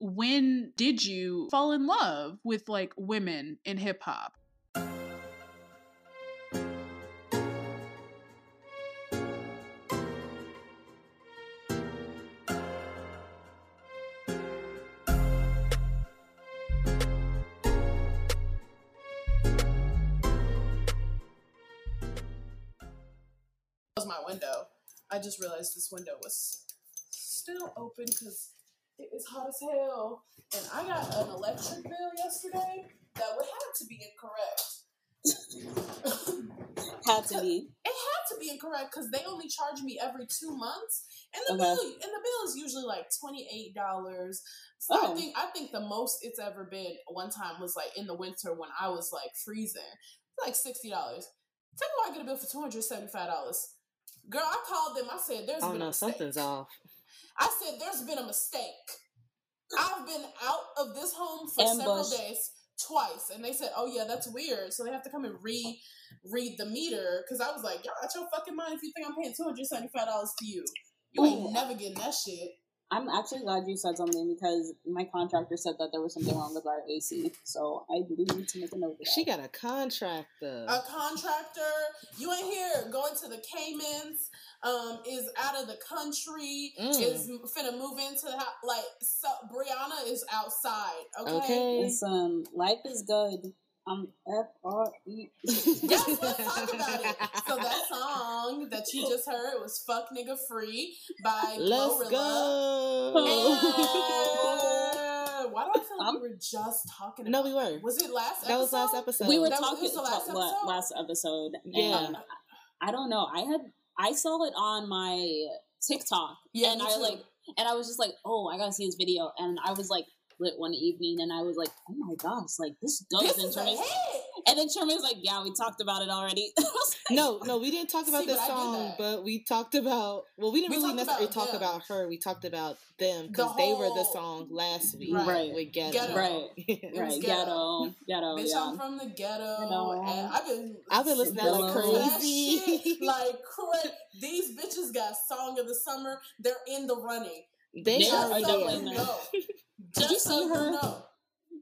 when did you fall in love with like women in hip hop? my window. I just realized this window was still open because it is hot as hell. And I got an electric bill yesterday that would have to be incorrect. had to be. It had to be incorrect because they only charge me every two months, and the Okay. bill and the bill is usually like twenty eight dollars. So Oh. I think I think the most it's ever been one time was like in the winter when I was like freezing, like sixty dollars. Tell me why I get a bill for two hundred seventy five dollars. Girl, I called them. I said, "There's Oh no, mistake." something's off. I said, "There's been a mistake. I've been out of this home for several days twice, and they said, "Oh yeah, that's weird." So they have to come and re read the meter because I was like, "Y'all out your fucking mind if you think I'm paying two hundred seventy five dollars to you. You ain't Ooh. never getting that shit." I'm actually glad you said something because my contractor said that there was something wrong with our AC. So I do need to make a note. She got a contractor. A contractor, you ain't here going to the Caymans. Um, is out of the country. Mm. Is finna move into the house. Like so, Brianna is outside. Okay. Okay. Listen, life is good. I'm F R E. Yes, let's talk about it. So that song that you just heard was "Fuck Nigga Free" by Let's Glorilla. go. And why do I feel like Um, we were just talking? No, we were. it? Was it last? That was last episode? episode. we were That was- talking was the last talk- la- episode? last episode. Yeah. and I don't know. I had I saw it on my TikTok, Yeah, and I too. like, and I was just like, oh, I gotta see this video, and I was like lit one evening, and I was like, oh my gosh, like this does. This and is a Sherman, and then Sherman's like, yeah, we talked about it already. Like, No, no, we didn't talk about See, this but I did song, but we talked about. Well, we didn't We really necessarily about talk them. about her. We talked about them The because they were the song last week Right. with Ghetto. Ghetto. Right. right, ghetto. ghetto, ghetto, Bitch, yeah. I'm from the ghetto, Ghetto. and I've been I've been listening to like Ghetto. that crazy. shit like crazy. These bitches got song of the summer. They're in the running. they They are are Just definitely in you there. know. Did you see so her? know.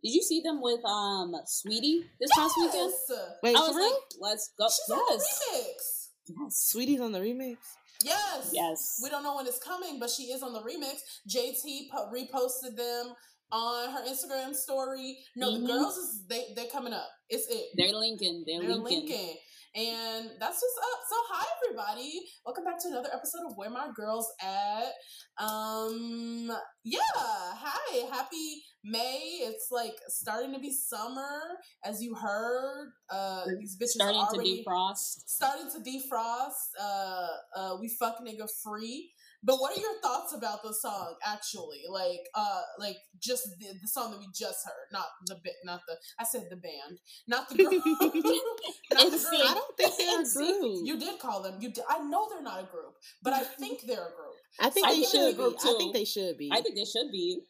Did you see them with um Saweetie this past weekend? Yes. Wait, I for was real? like, let's go. She's yes. on the remix. yes. Saweetie's on the remix. Yes. Yes. We don't know when it's coming, but she is on the remix. JT po- reposted them on her Instagram story. No, Mhm. the girls is they they're coming up. It's it. They're linking. They're, They're linking. linking. And that's what's up. So hi everybody. Welcome back to another episode of Where My Girls At. Um yeah, hi. Happy May. It's like starting to be summer, as you heard. Uh these bitches Starting are to defrost. starting to defrost. Uh uh we fuck nigga free. But what are your thoughts about the song actually? Like uh like just the, the song that we just heard, not the bit not the I said the band, not the group. not the group. I don't think they're a group. You did call them. You did. I know they're not a group, but I think they're a group. I think I they think should be. group, I think they should be. I think they should be.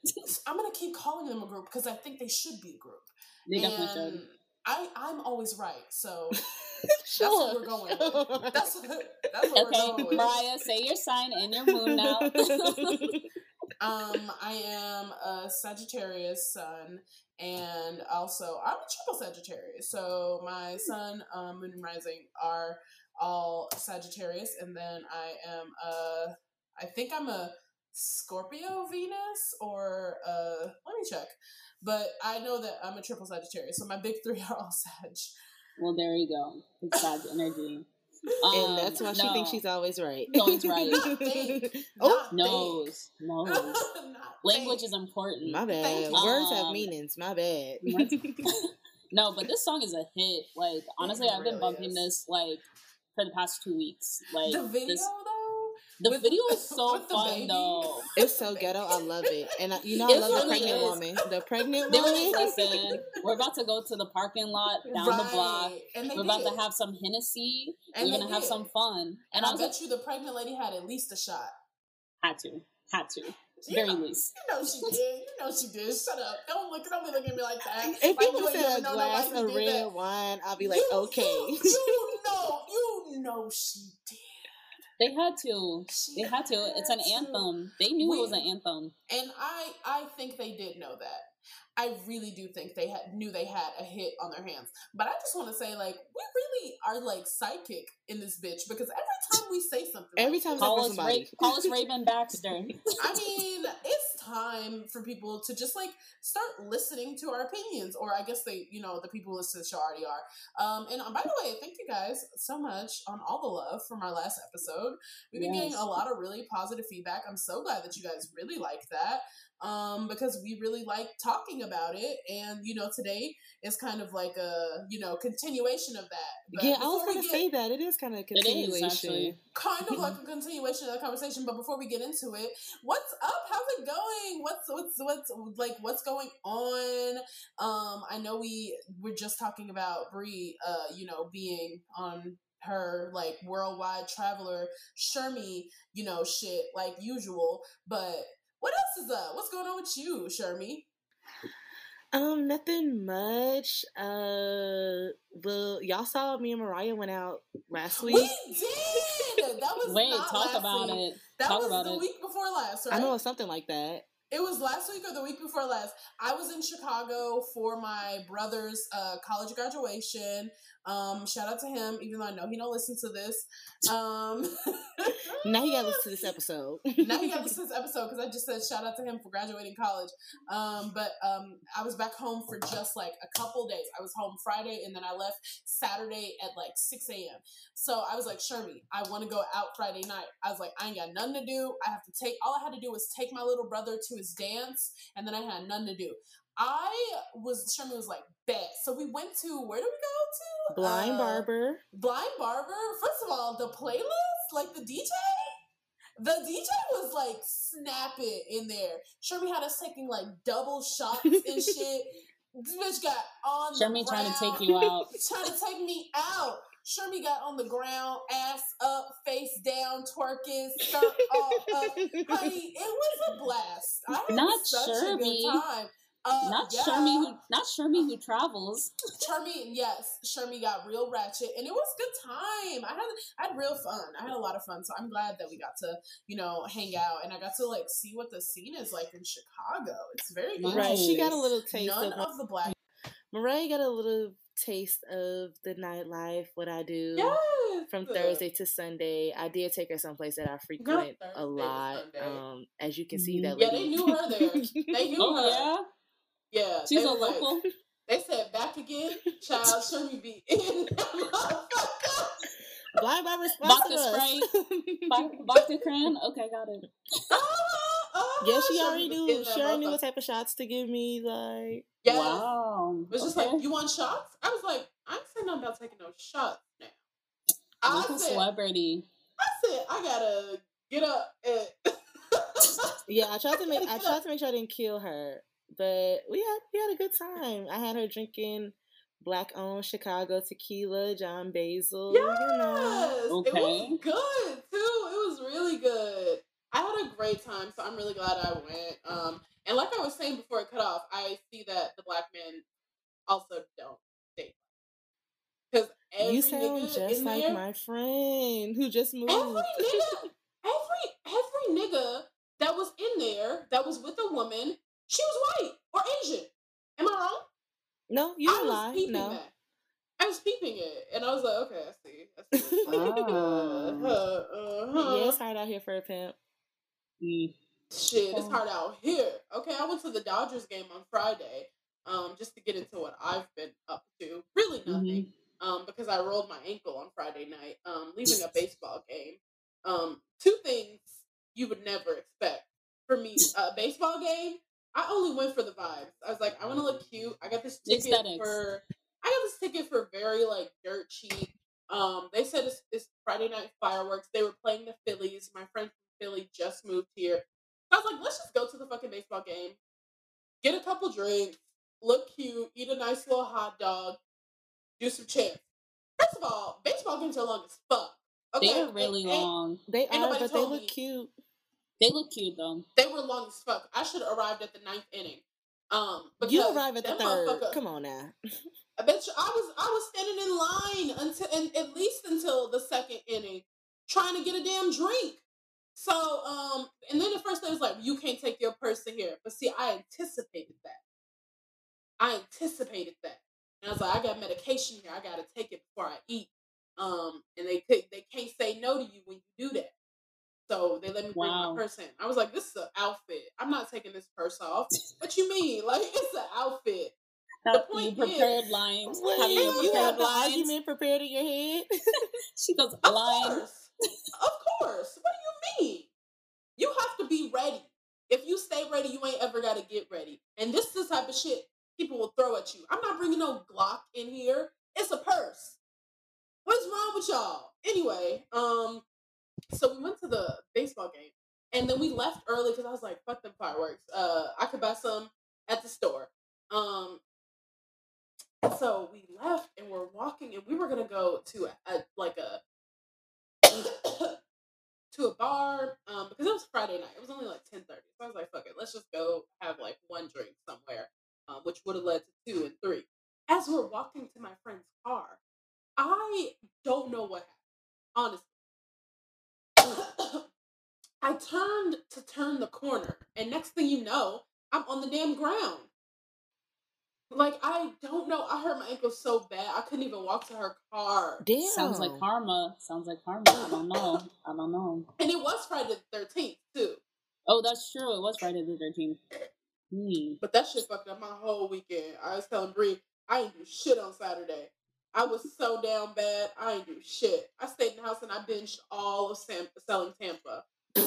I'm gonna keep calling them a group because I think they should be a group. They definitely and should. I I'm always right, so sure. what we're going with. that's what, that's what Okay, we're going with. Mariah, say your sign and your moon now. Um, I am a Sagittarius sun, and also I'm a triple Sagittarius. So my sun, um, moon, and rising are all Sagittarius, and then I am a. I think I'm a Scorpio Venus, or uh, let me check. But I know that I'm a triple Sagittarius, so my big three are all Sag. well, there you go. It's Sag energy. and Um, that's why she thinks she's always right. Always right. Not think. oh, Not Knows. Knows. Language think. is important. my bad. Thank you. Words have Um, meanings. My bad. No, but this song is a hit. Like honestly, I've been bumping is. this like for the past two weeks. Like the video this, though. The with- video is so with fun baby. though. It's so ghetto. I love it. And I, you know, I It love the pregnant is. woman. The pregnant They were woman. like, listen, we're about to go to the parking lot down the block. And they We're about did. to have some Hennessy. And we're they gonna have some fun. And And I I bet like, you the pregnant lady had at least a shot. had to, had to, You very know, least. You know she did. You know she did. Shut up. Don't look. Don't be looking at me like that. If Like people you ain't said never a known glass of who red wine, I'll be like, You- okay. You, you know. You know she did. They had to. They had to. It's an anthem. They knew it was an anthem. And I I think they did know that. I really do think they had knew they had a hit on their hands. But I just want to say, like, we really are like psychic in this bitch because every time we say something, Every like time this- Call us, somebody. Ra- call us Raven Baxter. I mean, it's time for people to just like start listening to our opinions, or I guess they, you know, the people who listen to the show already are. Um, and uh, by the way, thank you guys so much on all the love from our last episode. We've been getting a lot of really positive feedback. I'm so glad that you guys really like that. Um, because we really like talking about it, and you know, today is kind of like a you know continuation of that. But yeah, I was before gonna say that it is kind of a continuation. actually. kind of like a continuation of the conversation. But before we get into it, what's up? How's it going? What's what's what's like what's going on? Um, I know we were just talking about Brie, uh, you know, being on her like worldwide traveler Shermie, you know, shit like usual. But what else is up? What's going on with you, Shermie? Um, nothing much. Uh, well, y'all saw me and Mariah went out last week. We week. did. That was Wait, not talk last about week. it. That Talk was about the it. week before last, right? I know something like that. It was last week or the week before last. I was in Chicago for my brother's uh, college graduation. Um, shout out to him, even though I know he don't listen to this. Um, Now he gotta listen to this episode. now he got to listen to this episode because I just said shout out to him for graduating college. Um, but um, I was back home for just like a couple days. I was home Friday and then I left Saturday at like 6 a.m. So I was like, Shermie, I want to go out Friday night. I was like, I ain't got nothing to do. I have to take, all I had to do was take my little brother to his dance and then I had nothing to do. I was, Shermie was like, bet. So we went to, where did we go to? Blind Uh, Barber. Blind Barber. First of all, the playlist, like the DJ, the DJ was like snap it in there. Shermie had us taking like double shots and shit. This bitch got on the Shermie trying to take you out. trying to take me out. Shermie got on the ground, ass up, face down, twerking, skirt all up. Honey, it was a blast. I had Not such a good time. Uh, Not yeah. Shermie who not Shermie who travels. Shermie, yes, Shermie got real ratchet, and it was a good time. I had I had real fun. I had a lot of fun, so I'm glad that we got to you know hang out, and I got to like see what the scene is like in Chicago. It's very Right. Right, she got a little taste None of of the black. Mariah got a little taste of the nightlife, what I do Yes, from Thursday to Sunday. I did take her someplace that I frequent Thursday a lot. Um, as you can see, Mhm. that Yeah, lady. they knew her there. They knew her. Oh Yeah, yeah, she's a was like- local. they said back again, child. Shermie be in that motherfucker. Blind Barber Vodka sponsor us. Vodka vodka cran. Okay, got it. Oh, yeah, she Shermie already was knew. She already knew motherfucker. what type of shots to give me. Like, Yes. Wow. It was just Okay. like, you want shots? I was like, I ain't saying nothing about taking no shots now. I local said, celebrity. I said, I gotta get up and. yeah, I tried to make. I tried to make sure I didn't kill her, but we had we had a good time. I had her drinking black owned Chicago tequila, Jon Basil. You know. Yes, it was good too. It was really good. I had a great time, so I'm really glad I went. Um, and like I was saying before it cut off, I see that the black men also don't date because every You sound nigga just in like there, my friend who just moved. every nigga, every every nigga that was in there that was with a woman, she was white or Asian. Am I wrong? no, you I don't lie. No. that. I was peeping it, and I was like, okay, I see. I see. Ah. uh, uh-huh. yeah, it's hard out here for a pimp. Mm. Shit, it's Oh. hard out here. Okay, I went to the Dodgers game on Friday, um, just to get into what I've been up to. Really nothing, um, because I rolled my ankle on Friday night, um, leaving a baseball game. Um, two things you would never expect for me. A baseball game. I only went for the vibes. I was like, I want to look cute. I got this ticket Aesthetics. for. I got this ticket for very like dirt cheap. Um, they said it's, it's Friday night fireworks. They were playing the Phillies. My friend from Philly just moved here. I was like, let's just go to the fucking baseball game, get a couple drinks, look cute, eat a nice little hot dog, do some chants. First of all, baseball games are long as fuck. Okay, They're really And- and long. They are, but they look me. cute. They look cute though. They were long as fuck. I should have arrived at the ninth inning. Um, because You arrive at the third. Come on now. I bet you I was I was standing in line until and at least until the second inning. trying to get a damn drink. So, um, and then the first day was like, you can't take your purse to here. But see, I anticipated that. I anticipated that. And I was like, I got medication here. I gotta take it before I eat. Um, and they could they can't say no to you when you do that. So they let me bring Wow. my purse in. I was like, this is an outfit. I'm not taking this purse off. what you mean? Like it's an outfit. How point you is- prepared lines. Wait, Having your you have prepared the lines. argument prepared in your head? She goes Of line. course. of course. What do you mean? You have to be ready. If you stay ready, you ain't ever got to get ready. And this is the type of shit people will throw at you. I'm not bringing no Glock in here. It's a purse. What's wrong with y'all? Anyway, um, so we went to the baseball game, and then we left early because I was like, "Fuck them fireworks." Uh, I could buy some at the store. Um, so we left and we're walking, and we were gonna go to a, a like a to a bar um, because it was Friday night. It was only like ten thirty, so I was like, "Fuck it, let's just go have like one drink somewhere," um, which would have led to two and three. As we're walking to my friend's car, I don't know what happened. Honestly, I turned to turn the corner, and next thing you know, I'm on the damn ground. Like I don't know. I hurt my ankle so bad I couldn't even walk to her car. Damn. Sounds like karma. Sounds like karma. I don't know. I don't know. And it was Friday the thirteenth too. Oh, that's true. It was Friday the thirteenth. Hmm. But that shit fucked up my whole weekend. I was telling Bree, I ain't do shit on Saturday. I was so down bad. I ain't do shit. I stayed in the house and I binged all of Sam- Selling Tampa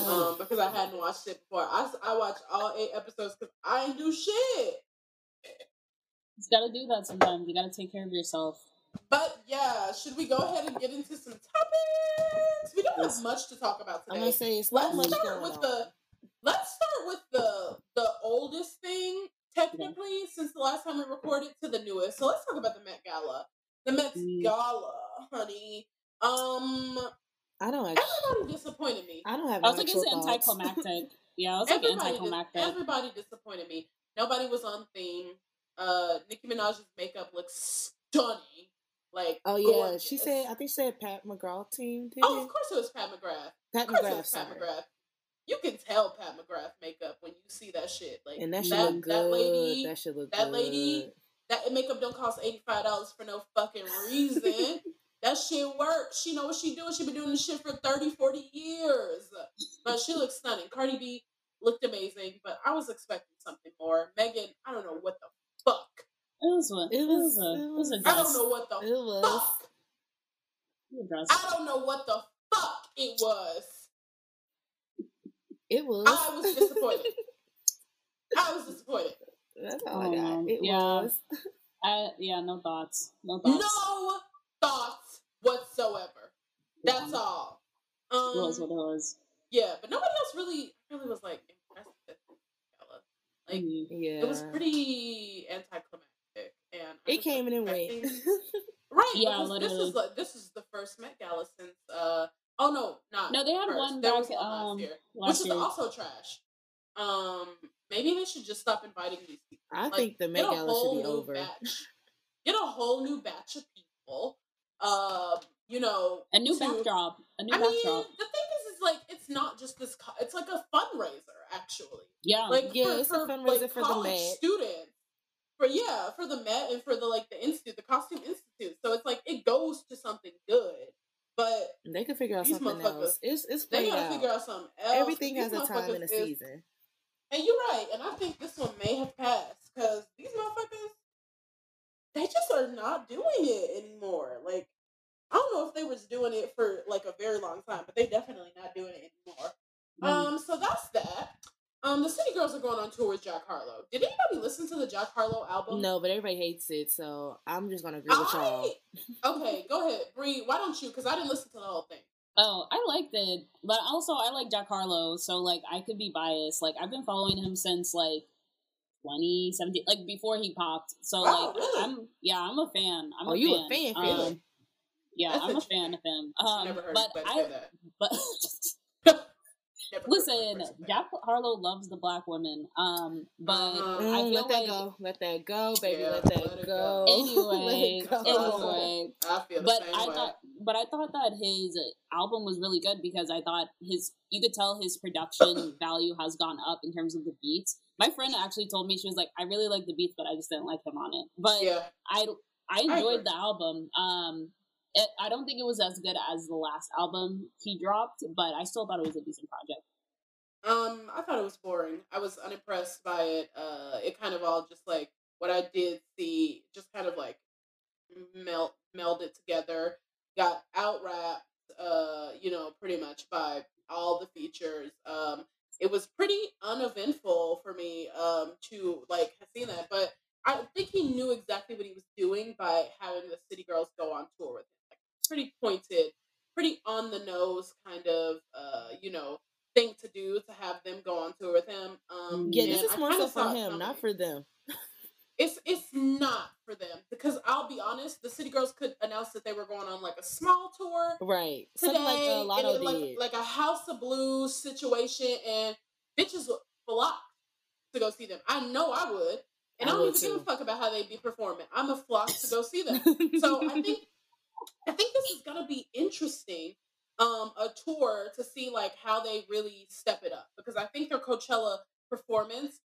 um, because I hadn't watched it before. I watched all eight episodes because I ain't do shit. You gotta do that sometimes. You gotta take care of yourself. But yeah, should we go ahead and get into some topics? We don't have much to talk about today. I'm today. gonna say it's Let's not much start going with on. the let's start with the the oldest thing technically since the last time we recorded to the newest. So let's talk about the Met Gala. The Met Mm. Gala, honey. Um, I don't actually. everybody disappointed me. I don't have. I was like, it's thoughts. anticlimactic. Yeah, I was like Everybody, dis- anticlimactic. everybody disappointed me. Nobody was on theme. Uh, Nicki Minaj's makeup looks stunning. Like, Oh yeah, gorgeous. she said. I think she said Pat McGrath team. Oh, it? of course it was Pat McGrath. Pat Of course it McGrath. was Pat McGrath. You can tell Pat McGrath makeup when you see that shit. Like And that should that, look good. that lady, that should look that good. lady- that makeup don't cost eighty five dollars for no fucking reason. that shit works. She know what she doing. She been doing this shit for 30, 40 years. But she looks stunning. Cardi B looked amazing, but I was expecting something more. Megan, I don't know what the fuck. It was a. It It was, was- a. it It was a was- I don't know what the It was. fuck. It was a dress. I don't know what the fuck it was. It was. I was disappointed. I was disappointed. That's all Oh, I got. It yeah. was. I, yeah, no thoughts. No thoughts. No thoughts whatsoever. That's Yeah. all. It was Um, what it was. yeah, but nobody else really, really was like impressed with Gala. Like. Yeah. it was pretty anticlimactic, and I It was came in and went. right. Yeah, because this is like this is the first Met Gala since. uh Oh no, not No, they had first. one There back was one um last year, last which year. is also trash. Um, maybe they should just stop inviting these people. I Like, think the Met Gala should be new over. Batch. Get a whole new batch of people. Um, you know, a new to- backdrop. A new I mean, the thing is, is like it's not just this. Co- it's like a fundraiser, actually. Yeah. Like Yeah, for, it's a fundraiser like, for the college Met. students. For yeah, for the Met and for the like the institute, the costume institute. So it's like it goes to something good, but They could figure out something motherfuckers, else. It's it's they played gotta out. figure out something else. Everything These has a time and a motherfuckers is- season. And you're right, and I think this one may have passed because these motherfuckers, they just are not doing it anymore. Like, I don't know if they was doing it for like a very long time, but they definitely not doing it anymore. Mm. Um, so that's that. Um, the City Girls are going on tour with Jack Harlow. Did anybody listen to the Jack Harlow album? No, but everybody hates it, so I'm just gonna agree with y'all. Okay, go ahead, Bree. Why don't you? Because I didn't listen to the whole thing. Oh, I liked it, but also I like Jack Harlow, so like I could be biased. Like I've been following him since like 2017, like before he popped. So Oh, like really? I'm yeah, I'm a fan. I'm Oh, a you fan. a fan, Um, really? yeah, That's I'm a interesting. fan of him. Um, never heard but anybody I that. but Listen, Jack Harlow loves the black women. Um, but Uh-huh. I Mm, feel let that like go. Let that go, baby. Yeah, let that let go. go. anyway, let it go. anyway. I feel the But same I way. thought, but I thought that his album was really good because I thought his, you could tell his production value has gone up in terms of the beats. My friend actually told me she was like, I really like the beats, but I just didn't like him on it. But yeah, I I agree. enjoyed the album. Um, it, I don't think it was as good as the last album he dropped, but I still thought it was a decent project. Um, I thought it was boring. I was unimpressed by it. Uh, it kind of all just like what I did see, just kind of like melt melded together. Got out wrapped, uh, you know, pretty much by all the features. Um, it was pretty uneventful for me um to like have seen that, but I think he knew exactly what he was doing by having the City Girls go on tour with him. Pretty pointed, pretty on the nose kind of uh, you know, thing to do to have them go on tour with him. Um, Yeah, this is I more so for him, coming. not for them. It's it's not for them because I'll be honest, the City Girls could announce that they were going on like a small tour Right. today, Something like it- like like a House of Blues situation, and bitches would flock to go see them. I know I would, and I I, don't even give a fuck about how they be performing. I'm a flock to go see them. so I think I think this is gonna be interesting. Um, a tour to see like how they really step it up because I think their Coachella performance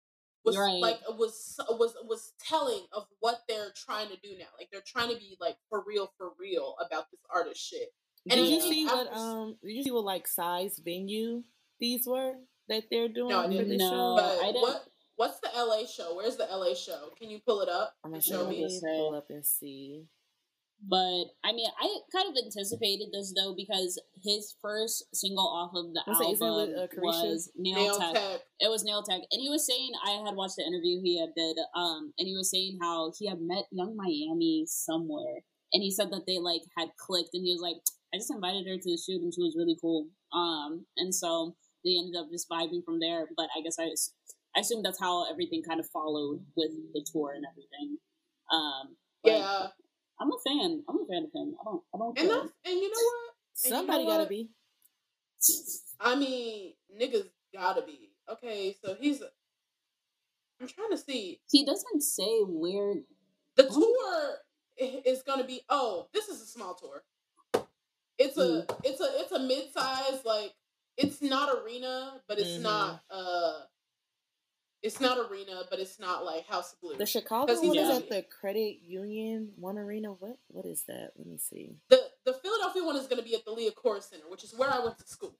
was Right. like was was was telling of what they're trying to do now. Like they're trying to be like for real, for real about this artist shit. And did you see what um? Did you see what like size venue these were that they're doing No, I didn't. No. show? But I didn't- what what's the LA show? Where's the LA show? Can you pull it up I'm gonna show me. Pull up and see. But I mean, I kind of anticipated this though because his first single off of the I was saying, isn't it album uh, was Nail, Nail Tech. Tech. It was Nail Tech, and he was saying I had watched the interview he had did, um, and he was saying how he had met Young Miami somewhere, and he said that they like had clicked, and he was like, I just invited her to the shoot, and she was really cool, um, and so they ended up just vibing from there. But I guess I, I assume that's how everything kind of followed with the tour and everything. Um, but Yeah, I'm a fan. I'm a fan of him. I don't. I don't and care. and you know what? And you know Somebody gotta what? be. I mean, niggas gotta be okay. So he's. I'm trying to see. He doesn't say where. The tour is gonna be. Oh, this is a small tour. It's a it's a it's a mid size like it's not arena, but it's Mhm. not uh it's not arena, but it's not like House of Blues. The Chicago he's one is at the Credit Union One Arena. What? What is that? Let me see. the the Philadelphia one is gonna be at the Liacouras Center, which is where I went to school.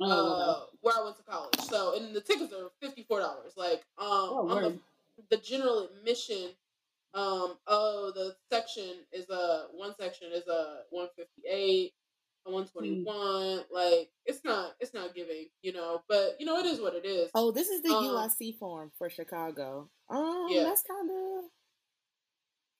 Oh, uh, where I went to college. So, and the tickets are fifty four dollars. Like, um, Oh, on the, the general admission, um, oh, the section is a one section is a one fifty eight, a one twenty one. Like, it's not, it's not giving, you know. But you know, it is what it is. Oh, this is the Um, UIC form for Chicago. Um, Yeah. that's kind of.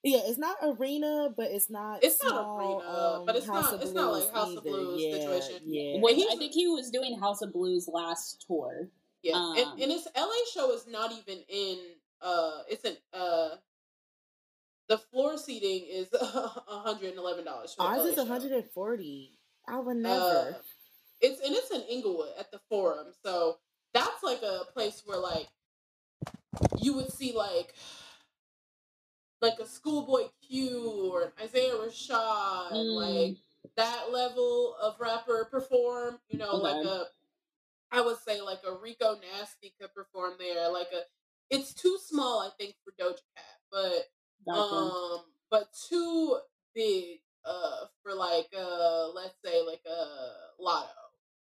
Yeah, it's not arena, but it's not. It's not small, arena, um, but it's House not- it's not like Blues House of. Blues yeah, situation. Yeah, Wait, he's- I think he was doing House of Blues last tour. Yeah, um, and, and his LA show is not even in. Uh, it's in. Uh, the floor seating is hundred and eleven dollars. ours is 140. I would never. Uh, it's and it's in Inglewood at the Forum, so that's like a place where like you would see like like a Schoolboy Q or an Isaiah Rashad, Mm. like that level of rapper perform. You know, like a I would say like a Rico Nasty could perform there. Like a it's too small, I think, for Doja Cat, but um, but too big uh for like uh let's say like a Latto.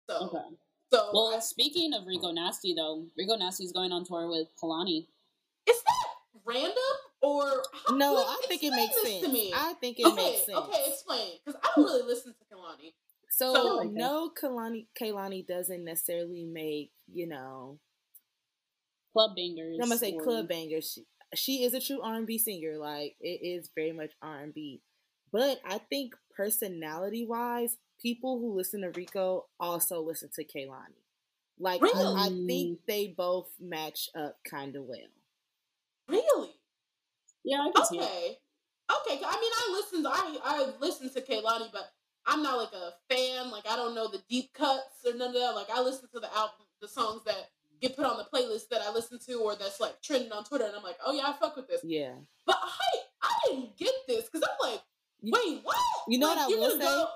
So okay. so Well, I- speaking of Rico Nasty, though, Rico Nasty's going on tour with Kehlani. is that random or how, no, like, I think it makes sense. to me. I think it okay, makes sense. okay, explain because I don't really listen to Kehlani. So, So- no, Kehlani Kehlani doesn't necessarily make you know. Club bangers. I'm gonna say or- club bangers. She, she is a true R and B singer. Like it is very much R and B. But I think personality wise, people who listen to Rico also listen to Kehlani. Like I, I think they both match up kind of well. Really? Yeah, see. Okay. Okay. I mean, I listened. I I listened to Kehlani, but I'm not like a fan. Like I don't know the deep cuts or none of that. Like I listen to the album the songs that get put on the playlist that I listen to or that's like trending on Twitter, and I'm like, oh yeah, I fuck with this. Yeah. But I I didn't get this because I'm like, wait, what? You know Like, what I will say? go-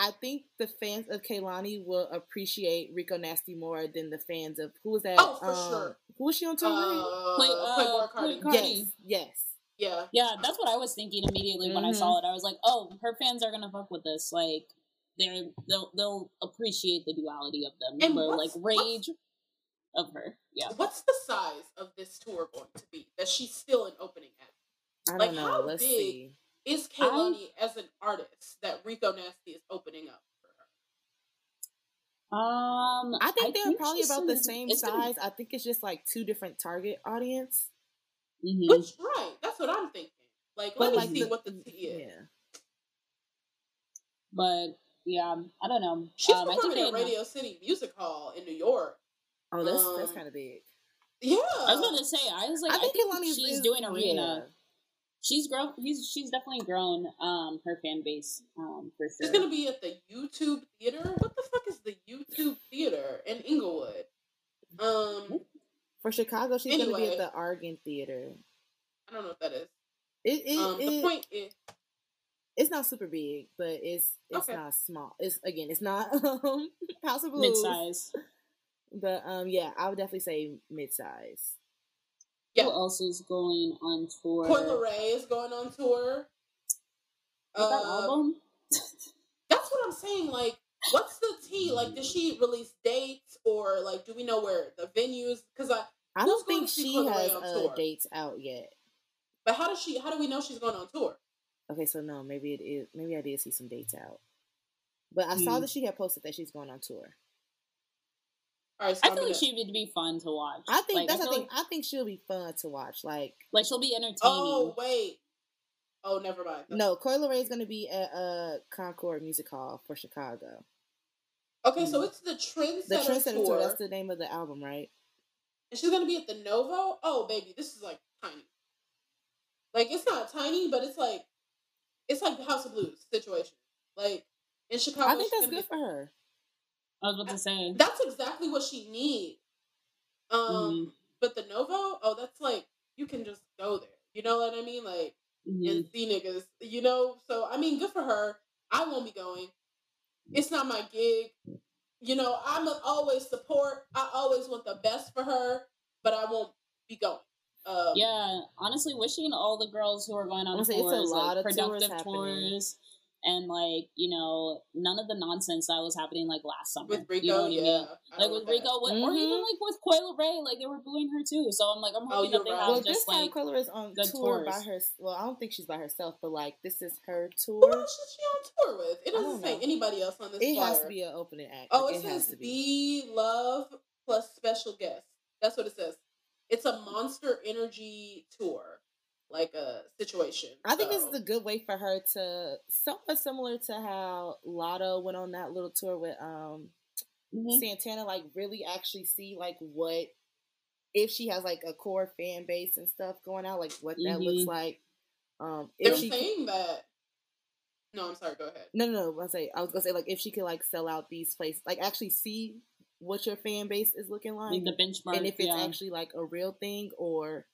I think the fans of Kehlani will appreciate Rico Nasty more than the fans of who was that? Oh, for um, sure. Who was she on tour with? Uh, Play- uh, Playboi Carti. Carti. Yes, yes. Yeah. Yeah, that's what I was thinking immediately when I saw it. I was like, "Oh, her fans are gonna fuck with this. Like, they're they'll they'll appreciate the duality of them, And the like rage of her." Yeah, What's the size of this tour going to be that she's still an opening act? I don't Like, know. how Let's big- see. Is Kehlani as an artist that Rico Nasty is opening up for her? um, I think they're probably about the same it's gonna- size. I think it's just like two different target audience. Mhm. Which right, that's what I'm thinking. Like, But let like me see the- what the T is. Yeah. But yeah, I don't know. She's um, I think performing they. at Radio City Music Hall in New York. Oh, that's that's Um, kind of big. Yeah, I was about to say. I was like, I think Kehlani is she's is- doing arena. yeah. She's grown. He's she's definitely grown. Um, her fan base. Um, for sure. She's gonna be at the YouTube Theater. What the fuck is the YouTube Theater in Inglewood? Um, For Chicago, she's gonna be at the Argent Theater. I don't know what that is. It it, Um, the point is, it's not super big, but it's it's Okay. not small. It's again, it's not um House of mid size. but um yeah, I would definitely say mid size. Yeah, Who else is going on tour? Coi Leray is going on tour. That Uh, album? That's what I'm saying. Like, what's the T? Like, did she release dates or like, do we know where the venues? Because I, I don't think she has uh, dates out yet. but how does she? How do we know she's going on tour? Okay, so no, maybe it is. Maybe I did see some dates out, but I saw Hmm. that she had posted that she's going on tour. All right, so I I'm feel like she would be fun to watch. I think Like, that's I the thing. Like, I think she'll be fun to watch. Like, like, she'll be entertaining. Oh wait. Oh, never mind. no, Coi Leray is going to be at uh Concord Music Hall for Chicago. Okay, so it's the Trendsetter, The Trendsetter tour. tour. That's the name of the album, right? And she's gonna be at the Novo. Oh, baby, this is like tiny. Like it's not tiny, but it's like it's like the House of Blues situation. Like in Chicago, I think that's good be- for her. I was about to say. That's exactly what she needs. Um, Mhm. but the Novo, oh, that's like you can just go there. You know what I mean? Like Mhm. and see niggas. You know, so I mean, good for her. I won't be going. It's not my gig. You know, I'm a always support. I always want the best for her, but I won't be going. Um, Yeah, honestly, wishing all the girls who are going on I'm tours, it's a lot like of tours productive happening. tours, and like you know, none of the nonsense that was happening like last summer. with Rico, you know what yeah. I mean? I Like don't with know Rico, with, or even mm-hmm. like with Coi Leray, like they were booing her too. So I'm like, I'm Oh, hoping you're that they right. have Well, this just time like Coi Leray is on good tour by her. Well, I don't think she's by herself, but like this is her Who tour. else is she on tour with? It doesn't say know. anybody else on this It flyer. has to be an opening act. Oh, Like, it, has says to be. be love plus special guest. That's what it says. It's a monster energy tour, like a situation. I think this is a good way for her to somewhat similar to how Latto went on that little tour with um Mhm. Santana, like really actually see like what if she has like a core fan base and stuff going out, like what that looks Mhm. like. Um, if They're she saying that. No, I'm sorry. Go ahead. no, no, no. I say I was gonna say like if she could like sell out these places, like actually see what your fan base is looking like, like the benchmark. and if it's yeah. actually like a real thing or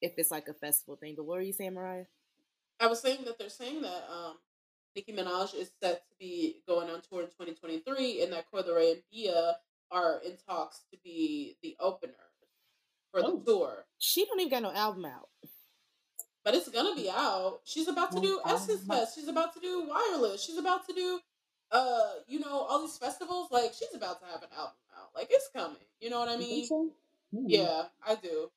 if it's like a festival thing. But what were you saying, Mariah? I was saying that they're saying that um, Nicki Minaj is set to be going on tour in 2023, and that Coi Leray and Bia are in talks to be the opener for the Oh. tour. She don't even got no album out. But it's gonna be out. She's about to do Essence. Fest. She's about to do Wireless. She's about to do, uh, you know, all these festivals. Like she's about to have an album out. Like it's coming. You know what I mean? so? Hmm. Yeah, I do.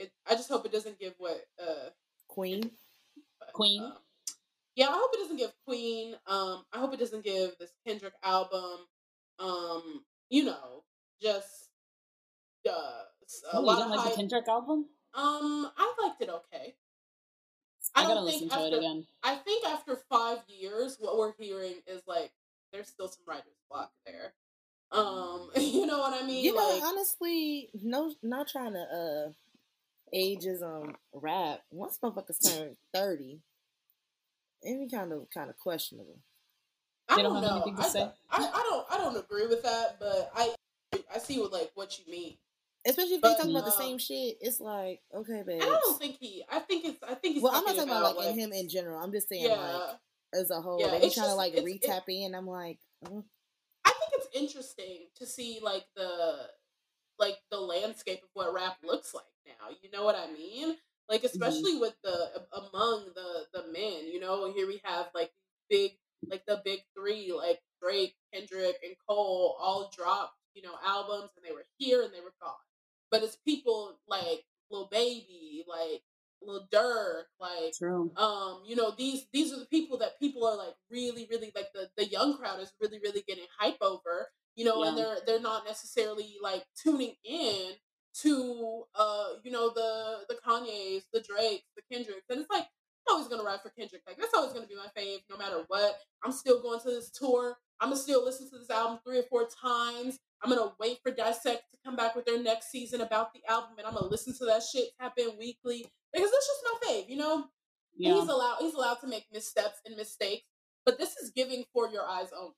It. I just hope it doesn't give what. Uh, Queen. but, Queen? um, yeah, I hope it doesn't give Queen. Um, I hope it doesn't give this Kendrick album. Um, you know, just uh, a Oh, you lot didn't of like the. Kendrick album? Um, I liked it okay. I, I gotta don't listen think to it after- again. I think after five years, what we're hearing is like there's still some writer's block there. Um, you know what I mean? You know, honestly, no, not trying to uh ageism rap. Once motherfuckers turn thirty, it be kind of kind of questionable. I don't, don't have know. to I, say? I, I don't I don't agree with that, but I I see what like what you mean. Especially if But, they talking about the same shit, it's like okay, babe. I don't think he. I think it's. I think he's. Well, I'm not talking about like like him in general. I'm just saying Yeah, like as a whole. Yeah, like, he's it's trying to like it's- re in. I'm like, mm, I think it's interesting to see like the like the landscape of what rap looks like now. You know what I mean? Like especially with the among the the men. You know, here we have like big like the big three like Drake, Kendrick, and Cole all dropped you know albums and they were here and they were gone. But it's people like Lil Baby, like Lil Durk, like True. um you know these these are the people that people are like really really like the the young crowd is really really getting hype over you know and they're they're not necessarily like tuning in to uh you know the the Kanye's the Drakes the Kendricks and it's like I'm always gonna ride for Kendrick like that's always gonna be my fave no matter what I'm still going to this tour I'm gonna still listen to this album three or four times I'm gonna wait for Dissect to come back with their next season about the album and I'm gonna listen to that shit tap in weekly because it's just my fave you know and Yeah. he's allowed he's allowed to make missteps and mistakes but this is giving for your eyes only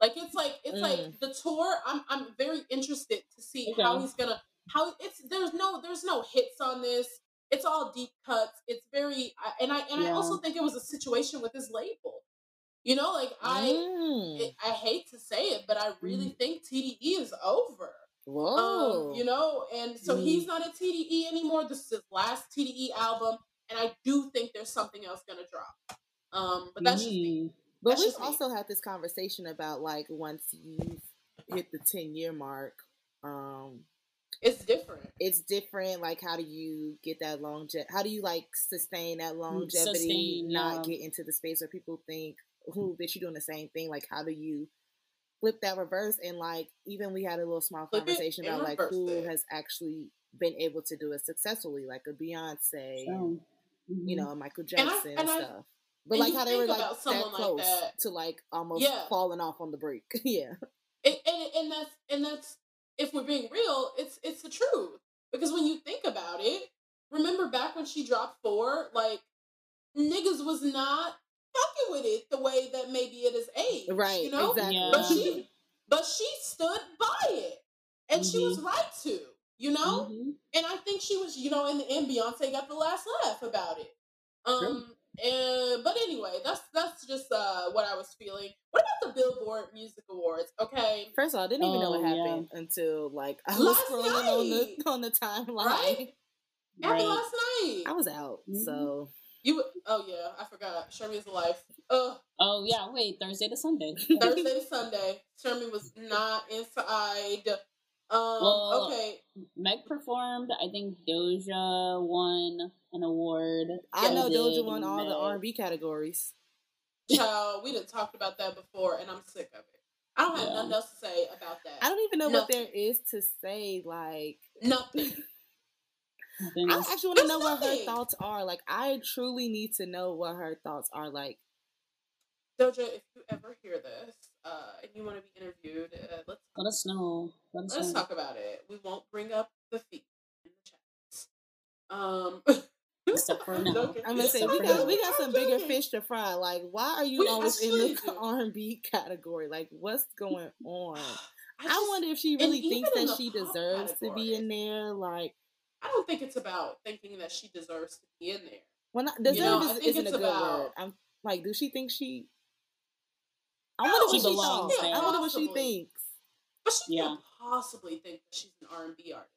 like it's like it's like Mm. the tour i'm i'm very interested to see how he's gonna how it's there's no there's no hits on this it's all deep cuts it's very and i and i also think it was a situation with his label you know like i mm, it, i hate to say it but i really think tde is over whoa, um, you know, and so Mm. he's not a TDE anymore. This is his last TDE album, and I do think there's something else gonna drop. Um, but that's just me. Mm. But That's we've also had this conversation about like once you've hit the ten year mark, um, It's different. it's different. Like, how do you get that longevity? How do you like sustain that longevity? sustain, not yeah. get into the space where people think, "Who that you doing the same thing?" Like, how do you flip that reverse? And like, even we had a little small Flip conversation about like who it. has actually been able to do it successfully, like a Beyonce, and, So, mhm. you know, Michael And I- Jackson and, and I- stuff. But and like how they were like about that someone like close that. to like almost Yeah. falling off on the break. yeah. And, and and that's and that's if we're being real, it's it's the truth. Because when you think about it, remember back when she dropped four, like niggas was not fucking with it the way that maybe it is age. Right. You know? Exactly. Yeah. But she but she stood by it. And she was Mhm. right to, you know? Mhm. And I think she was, you know, in the end, Beyonce got the last laugh about it. Um, and but anyway, that's that's just uh what I was feeling. What about the Billboard Music Awards? Okay, First of all, I didn't even know what Oh, yeah. happened until like I was Last scrolling on the night. on the timeline. Right? happened Right. last night. I was out, Mhm. so You oh yeah, I forgot. Shermie's alive. Uh, Oh yeah, wait, Thursday to Sunday. Thursday to Sunday, Shermie was not inside. Um, Well, okay, Meg performed. I think Doja won an award. I know Doja won all the R and B categories. child, we done talked about that before, and I'm sick of it. I don't have Yeah. nothing else to say about that. I don't even know what there is to say. Like, Nothing. I I actually want to There's know what her thoughts are. Like, I truly need to know what her thoughts are. Like, Doja, if you ever hear this uh, and you want to be interviewed, uh, let's Let us know. Let us let's know. talk about it. We won't bring up the fee in the chats. Um, Except for now. joking. I'm gonna say we got we got some bigger fish to fry. Like, why are you We always in the do. R and B category? Like, what's going on? I, just- wonder if she really thinks that she pop deserves to be in there. Like, I don't think it's about thinking that she deserves to be in there. well, not, You deserve know, is, isn't a good about- word. I'm like, do she think she? I wonder what She she belongs thought. there. I wonder what she thinks. But she Yeah. can't possibly think that she's an R and B artist.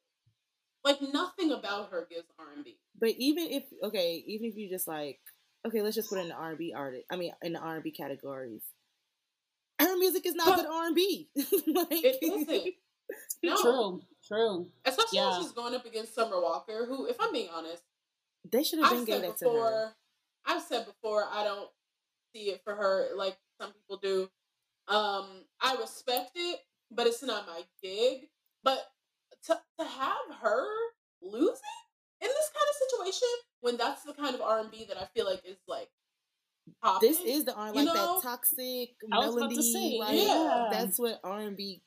Like nothing about her gives R and B. But even if okay, even if you just like okay, let's just put it in the R and B artist. I mean, in the R and B categories. Her music is not But- good R and B. It isn't. No, True. True. especially Yeah. when she's going up against Summer Walker, who, if I'm being honest, They should have been I've gave to her. I've said before I don't see it for her like some people do. Um, I respect it, but it's not my gig. But to to have her losing in this kind of situation when that's the kind of R and B that I feel like is like popping. This is the R You like know? that toxic I was about melody. say, like yeah. that's what R and B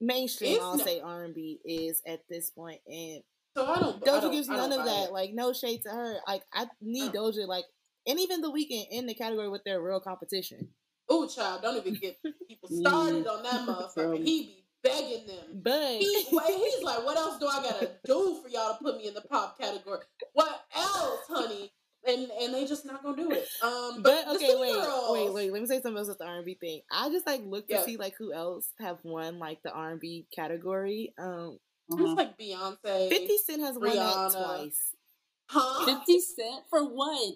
mainstream. It's I'll not- say R and B is at this point, and so I don't. I Doja don't, gives I none don't of that. it. Like no shade to her. Like I need Oh. Doja. Like and even the Weeknd in the category with their real competition. Oh, child, don't even get people started on that motherfucker. He be begging them. But He, wait, he's like, what else do I gotta do for y'all to put me in the pop category? What else, honey? And and they just not gonna do it. Um, but, But okay, wait, Girls, wait, wait. Let me say something else with the R and B thing. I just like look to see like who else have won like the R and B category. Um, Uh-huh. It's like Beyonce. Fifty Cent has won that twice. huh? 50 Cent for what?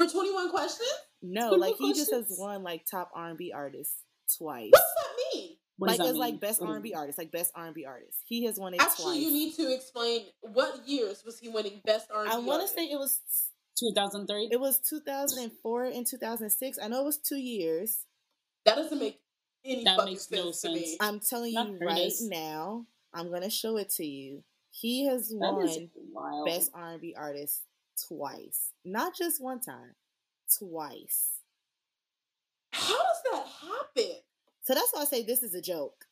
For 21 questions? No, Good like he just has questions. won like top R and B artist twice. What does that mean? What like that as mm. like best R and B you- artist, like best R and B artist. He has won it Actually, twice. you need to explain what years was he winning Best R&B I want to say it was 2003? it was 2004 and 2006. I know it was two years. that doesn't make any That fucking makes sense, no to sense. me. I'm telling Not you Curtis. right now. I'm gonna show it to you. He has That won best R and B artist twice, not just one time, twice. How does that happen? So that's why I say this is a joke,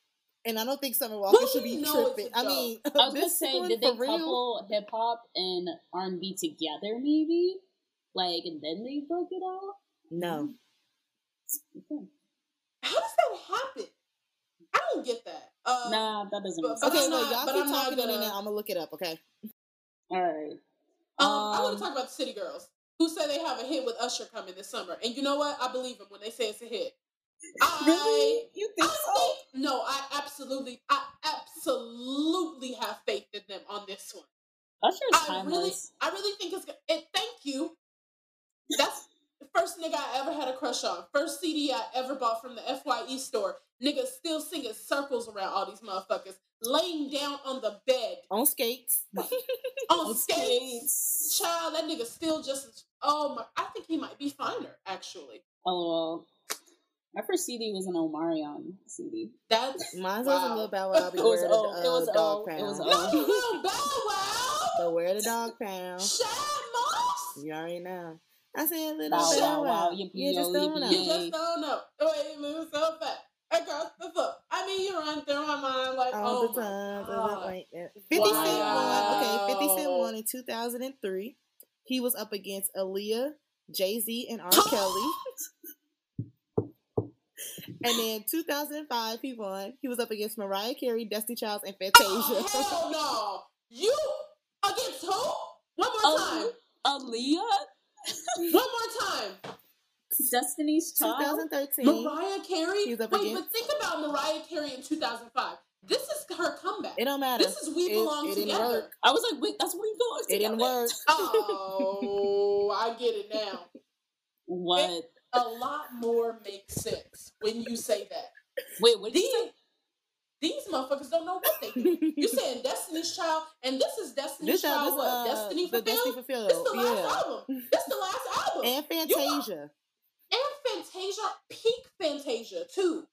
and I don't think Summer Walker Well, should be tripping. I mean, I was gonna this say, did they couple hip hop and R and B together, maybe? Like, and then they broke it off. No, Okay. How does that happen? I don't get that. Uh, Nah, that doesn't but- make sense. okay, I'm y'all but keep I'm not talking and then gonna- I'm gonna look it up. Okay, All right. Um, I want Um, to talk about the City Girls, who say they have a hit with Usher coming this summer. And you know what? I believe them when they say it's a hit. I, Really? You think I so? think, no, I absolutely, I absolutely have faith in them on this one. Usher's I really. I really think it's good. And thank you. That's the first nigga I ever had a crush on. First CD I ever bought from the FYE store. Nigga still singing circles around all these motherfuckers, laying down on the bed on skates. on skates. Skates. Child, that nigga still just as oh my I think he might be finer, actually. LOL. My first CD was an Omarion CD. That's Mine was a little bow wow. It was Beware the O. It was uh, O. dog It was pound. O. No, little Bow Wow. Beware the dog pound. Shad Moss. You already know. I said little Bow bow wow wow. wow. Yippee You just yo, don't know. You just don't know the way you move so fast across the floor. I mean, you run through my mind like, all oh the my time. God. Like that. 50 Cent won. Okay, 50 Cent won in 2003. He was up against Aaliyah, Jay Z, and R. Kelly. And then 2005, he won. He was up against Mariah Carey, Destiny Childs, and oh, Fantasia. Oh, hell no. You against who? One more Oh. time. Aaliyah? One more time. Destiny's Child? 2013. Mariah Carey. He's up Wait, against- but think about Mariah Carey in 2005. This is her comeback. It don't matter. This is We It- Belong it didn't Together. work. I was like, wait, that's what he goes It didn't work. Oh, I get it now. What? A lot more makes sense when you say that. Wait, what did These, you say? these motherfuckers don't know what they do. You're saying Destiny's Child, and this is Destiny's This Child. album, what? uh, Destiny the Destiny Fulfilled. Fulfilled. This the last Yeah. album. This the last album. And Fantasia. And Fantasia, peak Fantasia too.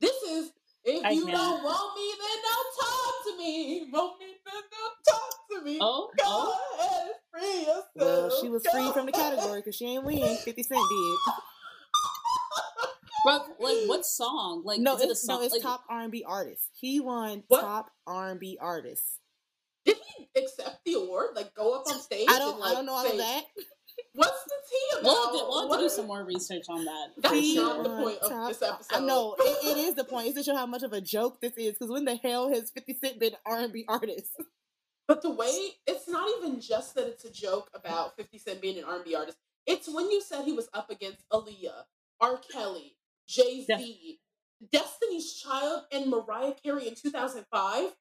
This is if I you can't. don't want me, then don't talk to me. Want me, then don't talk to me. Oh, Go oh. ahead free yourself. Well, she was free Go from the category because she ain't win. 50 Cent did. Bro, like, what song? Like, No, is it a it's, song? no, it's like, top R&B artist. He won What? top R&B artist. Did he accept the award? Like go up on stage? I don't, and, like, I don't know all say, of that. What's the tea about? We'll have to, we'll have What to do some more research on that. That's He not the point of top- this episode. I know it, it is the point. It's to show how much of a joke this is. Because when the hell has Fifty Cent been R and B artist? But the way it's not even just that it's a joke about 50 Cent being an R&B artist. It's when you said he was up against Aaliyah, R. Kelly, Jay Z, Destiny's Child, and Mariah Carey in 2005. Get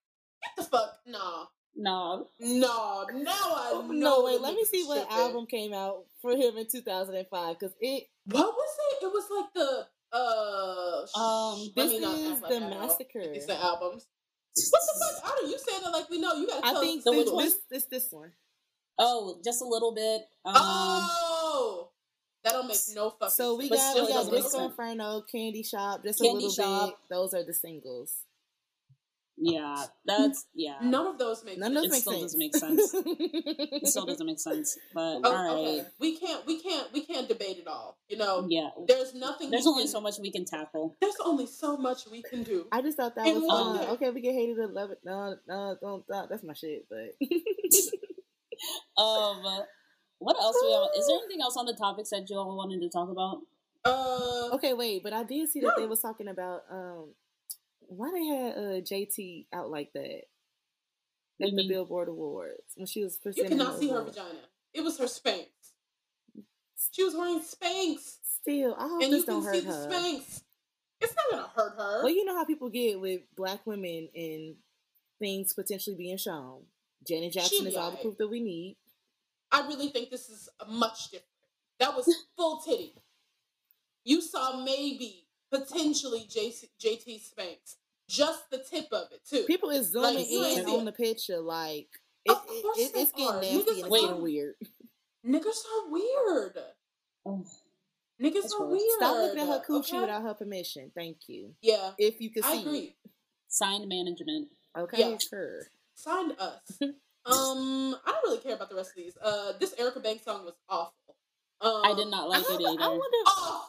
the fuck nah, No. No, Now I. Oh, no, wait. Let me see what album came out for him in two thousand and five. Because it What was it? It was like the uh. Um, this is like the massacre. 50 Cent albums. What the fuck? Are you saying it like we know? You gotta tell I think the which this, one? this this this one. Oh, just a little bit. Um, Oh, that don't make no fucking So we got we got Disco. Inferno, Candy Shop, just Candy a little Shop. bit. Those are the singles. Yeah, that's, yeah. None of those make None sense. of It those still make doesn't make sense. It still doesn't make sense. But, Oh, alright. okay. We can't. We can't. We can't debate it all. You know. Yeah. There's nothing. There's only can, so much we can tackle. There's only so much we can do. I just thought that In was one fun. day. Okay, we get hated to love it. No, no, don't. don't that's my shit. But Um, what else do we have? Is there anything else on the topics that you all wanted to talk about? Uh. okay, wait. But I did see that they was talking about um why they had uh, JT out like that You at the Billboard Awards when she was presenting. You presenting. cannot see her vagina. It was her Spanx. She was wearing Spanx. Still, I hope And you this can don't see hurt the her. Spanx. It's not gonna hurt her. Well, you know how people get with black women and things potentially being shown. Janet Jackson She is all the proof that we need. I really think this is a much different. That was full titty. You saw maybe potentially JC, JT Spanx, just the tip of it too. People is zooming Like, in on the picture like it, Of it, course it- it's getting are. nasty Niggas and it's getting weird. Niggas are weird. Oh, Niggas That's are weird. Stop looking at her coochie okay? without her permission. Thank you. Yeah, If you can I see. agree. signed management. Okay, Yeah. sure. Signed us. um, I don't really care about the rest of these. Uh, this Erica Banks song was awful. Um, I did not like I, it I either. wonder.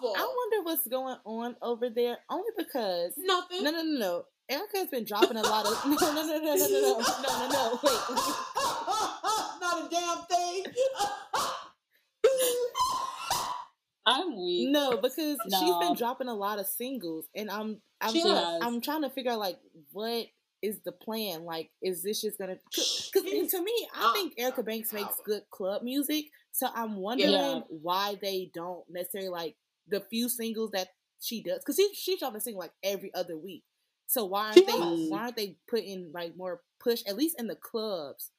Awful. I wonder what's going on over there. Only because Nothing. no, no, no, no. Erica has been dropping a lot of no, no, no, no, no, no, no, no, no, no. Wait. Not a damn thing. I'm weak. No, because she's No. been dropping a lot of singles, and I'm I'm She just, has. I'm trying to figure out like what is the plan? Like, is this just gonna? Because to me, I not think Erica Banks makes uh, good club music, so I'm wondering Yeah. why they don't necessarily like the few singles that she does. Because she she's dropping a single like every other week. So why aren't She they has. why aren't they putting like more push at least in the clubs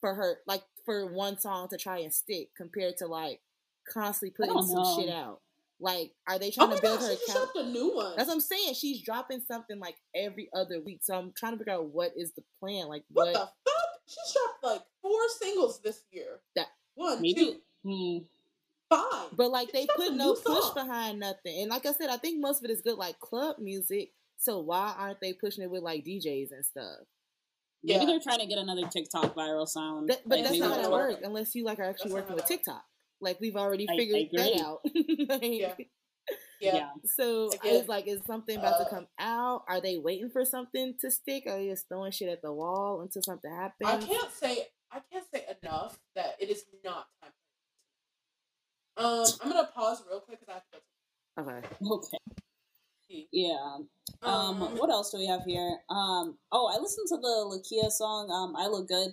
for her like for one song to try and stick compared to like constantly putting some shit out. Like, are they Oh trying my to build gosh, her she account? dropped a new one. That's what I'm saying. She's dropping something like every other week. So I'm trying to figure out what is the plan. Like what, what, the fuck? She's dropped like four singles this year. That- one, Maybe. two, Hmm. Five. but like they dropped put no push song. behind nothing. And like I said, I think most of it is good like club music. So why aren't they pushing it with like DJs and stuff? Maybe Yeah. they're trying to get another TikTok viral sound. That, but Like, that's not that's how not it how works unless you like are actually That's working with. TikTok. Like we've already I- I figured that out. Like, Yeah. Yeah. Yeah. So Again, it's like, is something about uh, to come out? Are they waiting for something to stick? Are they just throwing shit at the wall until something happens? I can't say I can't say enough that it is not time. Um, I'm gonna pause real quick because I have to go Okay. Okay. Yeah. Um, what else do we have here? Um, oh, I listened to the Lakeyah song. Um, I look good.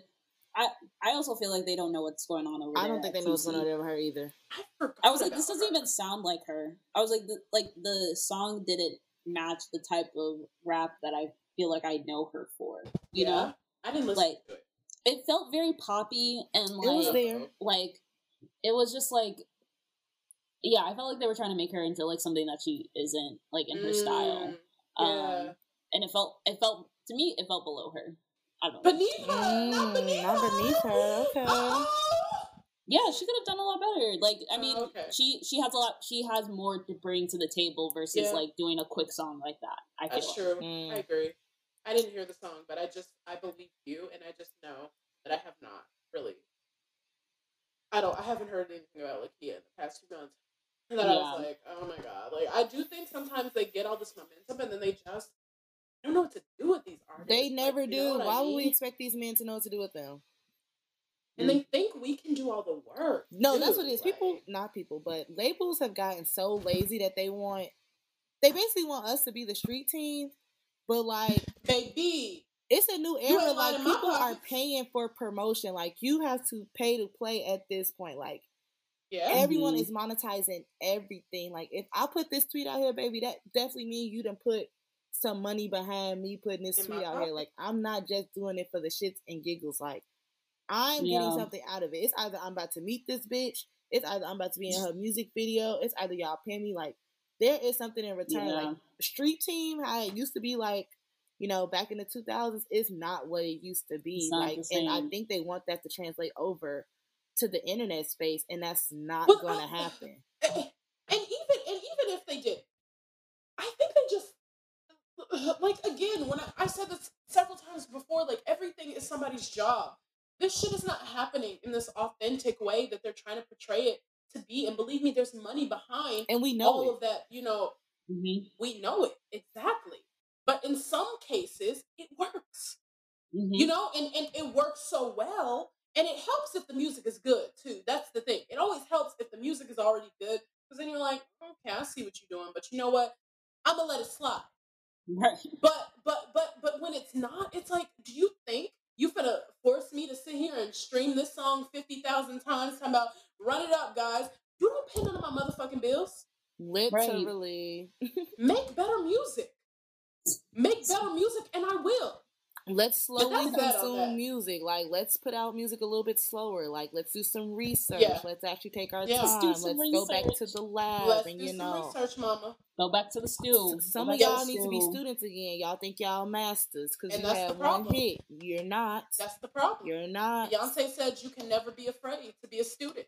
I I also feel like they don't know what's going on over there. I don't think at they know what's TC. going on with her either. I. I was like, this doesn't her. even sound like her. I was like, the, like the song didn't match the type of rap that I feel like I know her for. You Yeah. know, I didn't listen like, to it. it felt very poppy and It was like, there. like it was just like, yeah, I felt like they were trying to make her into like something that she isn't, like in her style. Mm, Um, Yeah. and it felt, it felt to me, it felt below her. I don't know. beneath her, not Mm, beneath not beneath her, okay. Oh! Yeah, she could have done a lot better. Like, I Oh, mean, okay. she she has a lot. She has more to bring to the table versus Yeah. like doing a quick song like that. I feel. That's true. Mm. I agree. I didn't hear the song, but I just I believe you, and I just know that I have not really. I don't. I haven't heard anything about Lakeyah in the past few months, and then I was Yeah. like, oh my god! Like I do think sometimes they get all this momentum, and then they just don't know what to do with these artists. They Like, never know do. what I Why would we expect these men to know what to do with them? And they think we can do all the work. No, that's what it is. like- People, not people, but labels have gotten so lazy that they want, they basically want us to be the street team, but like baby. it's a new era. Like lying in my people are paying for promotion. Like you have to pay to play at this point. Like Yeah. everyone Mhm. is monetizing everything. Like if I put this tweet out here, baby, that definitely means you done put some money behind me putting this In tweet my out here. Like I'm not just doing it for the shits and giggles. Like I'm Yeah. getting something out of it. It's either I'm about to meet this bitch. It's either I'm about to be in her music video. It's either y'all pay me. Like there is something in return. Yeah. Like street team, how it used to be like. You know, back in the 2000s, it's not what it used to be. It's Like, and I think they want that to translate over to the internet space, and that's not Well, going to happen. and and even and even if they did, I think they just like again when I, I said this several times before, like everything is somebody's job. This shit is not happening in this authentic way that they're trying to portray it to be. And believe me, there's money behind And we know all it. of that. You know, hmm we know it exactly. But in some cases, it works hmm you know and, and it works so well and it helps if the music is good too that's the thing it always helps if the music is already good because then you're like okay i see what you're doing but you know what i'm gonna let it slide Right. But but but but when it's not, it's like, do you think you finna force me to sit here and stream this song fifty thousand times? Talking about run it up, guys. You don't pay none of my motherfucking bills. Literally. Make better music. Make better music, and I will. Let's slowly that's bad on consume music. Like, let's put out music a little bit slower. Like, let's do some research. Yeah. Let's actually take our Yeah. Let's time. Let's, go back to the lab Let's and do you some know. research, mama. Go back to the stew. S- Some Go of y'all the need to be students again. Y'all think y'all masters because you have one hit. You're not. That's the problem. You're not. Beyonce said you can never be afraid to be a student.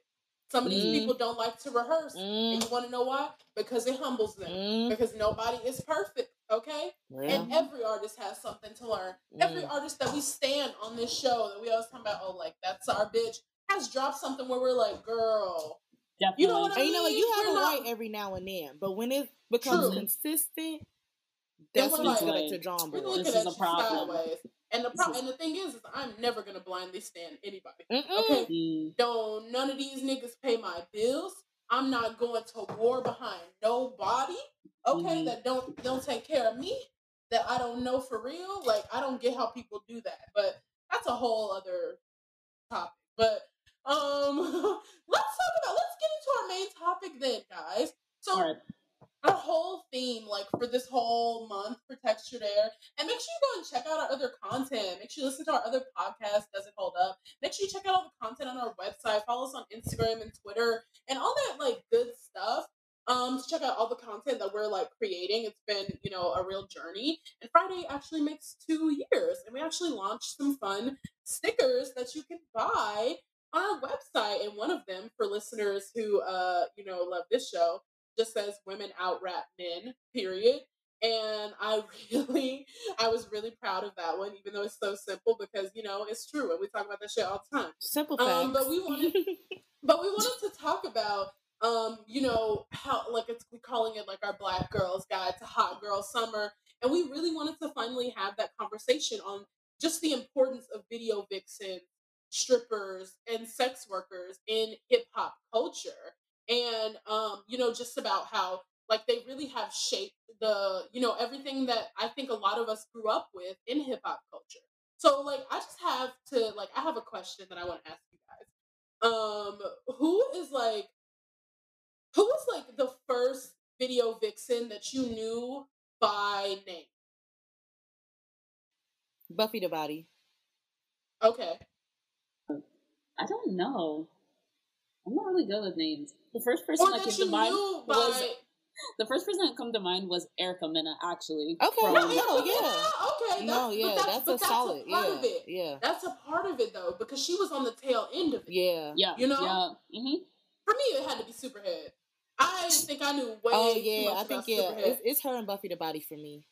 Some of these Mm. people don't like to rehearse. Mm, And you want to know why? Because it humbles them. mm, Because nobody is perfect, okay? well, And every artist has something to learn. Every Mm. artist that we stand on this show that we always talk about, oh, like, that's our bitch, has dropped something where we're like, girl, Definitely. You know what I and you know what? You have we're a not- right every now and then, but when it becomes True. consistent, Then that's we're when it's like, going to drawing we're looking This at is a problem. sideways. And the This pro- and the thing is, is I'm never gonna blindly stand anybody. Mm-mm. Okay, Mm, don't none of these niggas pay my bills. I'm not going to war behind nobody. Okay, Mhm. that don't don't take care of me. That I don't know for real. Like I don't get how people do that. But that's a whole other topic. But um, let's talk about. Let's get into our main topic then, guys. So all right. Our whole theme, like for this whole month for Texture Air, and make sure you go and check out our other content. Make sure you listen to our other podcast, Does It Hold Up? Make sure you check out all the content on our website. Follow us on Instagram and Twitter and all that like good stuff. Um, to check out all the content that we're like creating. It's been, you know, a real journey. And Friday actually makes two years, and we actually launched some fun stickers that you can buy on our website. And one of them for listeners who, uh, you know, love this show just says women out rap men period. And i really i was really proud of that one even though it's so simple because you know it's true and we talk about that shit all the time. Simple facts. Um, but we wanted- but we wanted to talk about um you know how like it's we calling it like our black girls guide to hot girl summer. And we really wanted to finally have that conversation on just the importance of video vixens strippers and sex workers in hip hop culture and um you know just about how like they really have shaped the you know everything that i think a lot of us grew up with in hip hop culture so like i just have to like i have a question that i want to ask you guys um who is like who was like the first video vixen that you knew by name Buffy the Body. okay I don't know. I'm not really good with names. The first person or that that came to mind knew was the first person that come to mind was Erica Mena. Actually, Okay, from- no, no, yeah, yeah. okay No, that's, yeah, but that's, that's, but a that's solid. a part yeah, of it yeah, that's a part of it though because she was on the tail end of it yeah. yeah, You know? yeah, hmm for me it had to be superhead i think i knew way Oh too yeah, much I think about yeah, it's, it's her and Buffy the Body for me.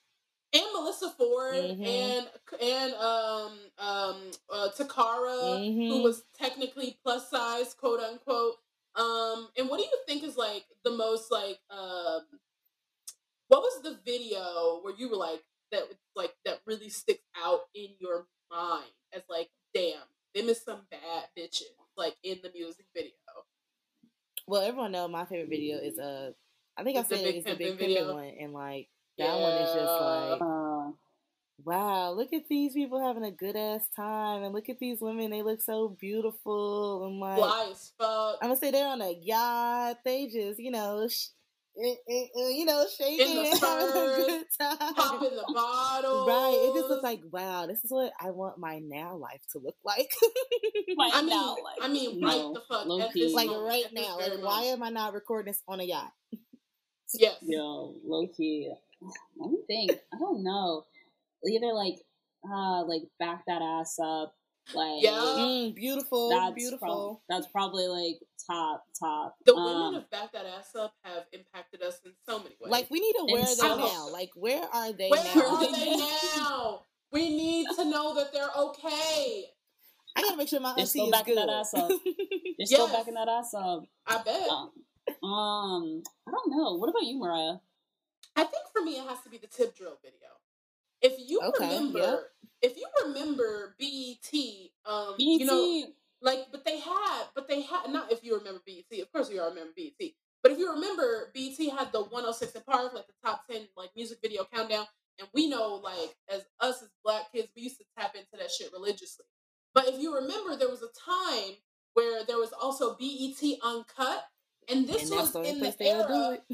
And melissa ford Mhm. and and um um uh, Toccara who Mhm. was technically plus size quote unquote um and what do you think is like the most like um what was the video where you were like that like that really sticks out in your mind as like damn them is some bad bitches like in the music video Well, everyone know my favorite video is uh, I think I It's the said Big it's the big video. pimpin' one, and like that one is just like, Uh, wow, look at these people having a good ass time, and look at these women, they look so beautiful, and like fly as fuck I'm gonna say they're on a yacht, they just you know, sh- eh, eh, eh, you know, shaking, the and having a good time. popping the bottle Right, it just looks like wow. This is what I want my now life to look like. right I mean, now, like, I mean, no, right the fuck low at key. this like moment, right at now, very like why moment. am I not recording this on a yacht? Yes. Yo, low key. Let me think. I don't know. Either like, uh, like back that ass up. Like, Yeah. Mm, beautiful, that's beautiful. prob- that's probably like top top. The Um, women of Back That Ass Up have impacted us in so many ways. like we need to And where they so- now? Like where are they where now? are they now? We need to know that they're okay. I gotta make sure my They're auntie still is backing good. that ass up. They're still Yes. backing that ass up. I bet. Um, um, I don't know. What about you, Mariah? I think for me, it has to be the tip drill video. If you Okay, remember, if you remember BET, um, BT. you know, like, but they had, but they had not. If you remember BET, of course you all remember BET. But if you remember, BET had the 106 & Park, like the top 10 like music video countdown, and we know like as us as black kids, we used to tap into that shit religiously. But if you remember, there was a time where there was also BET Uncut, and this and was the in the era.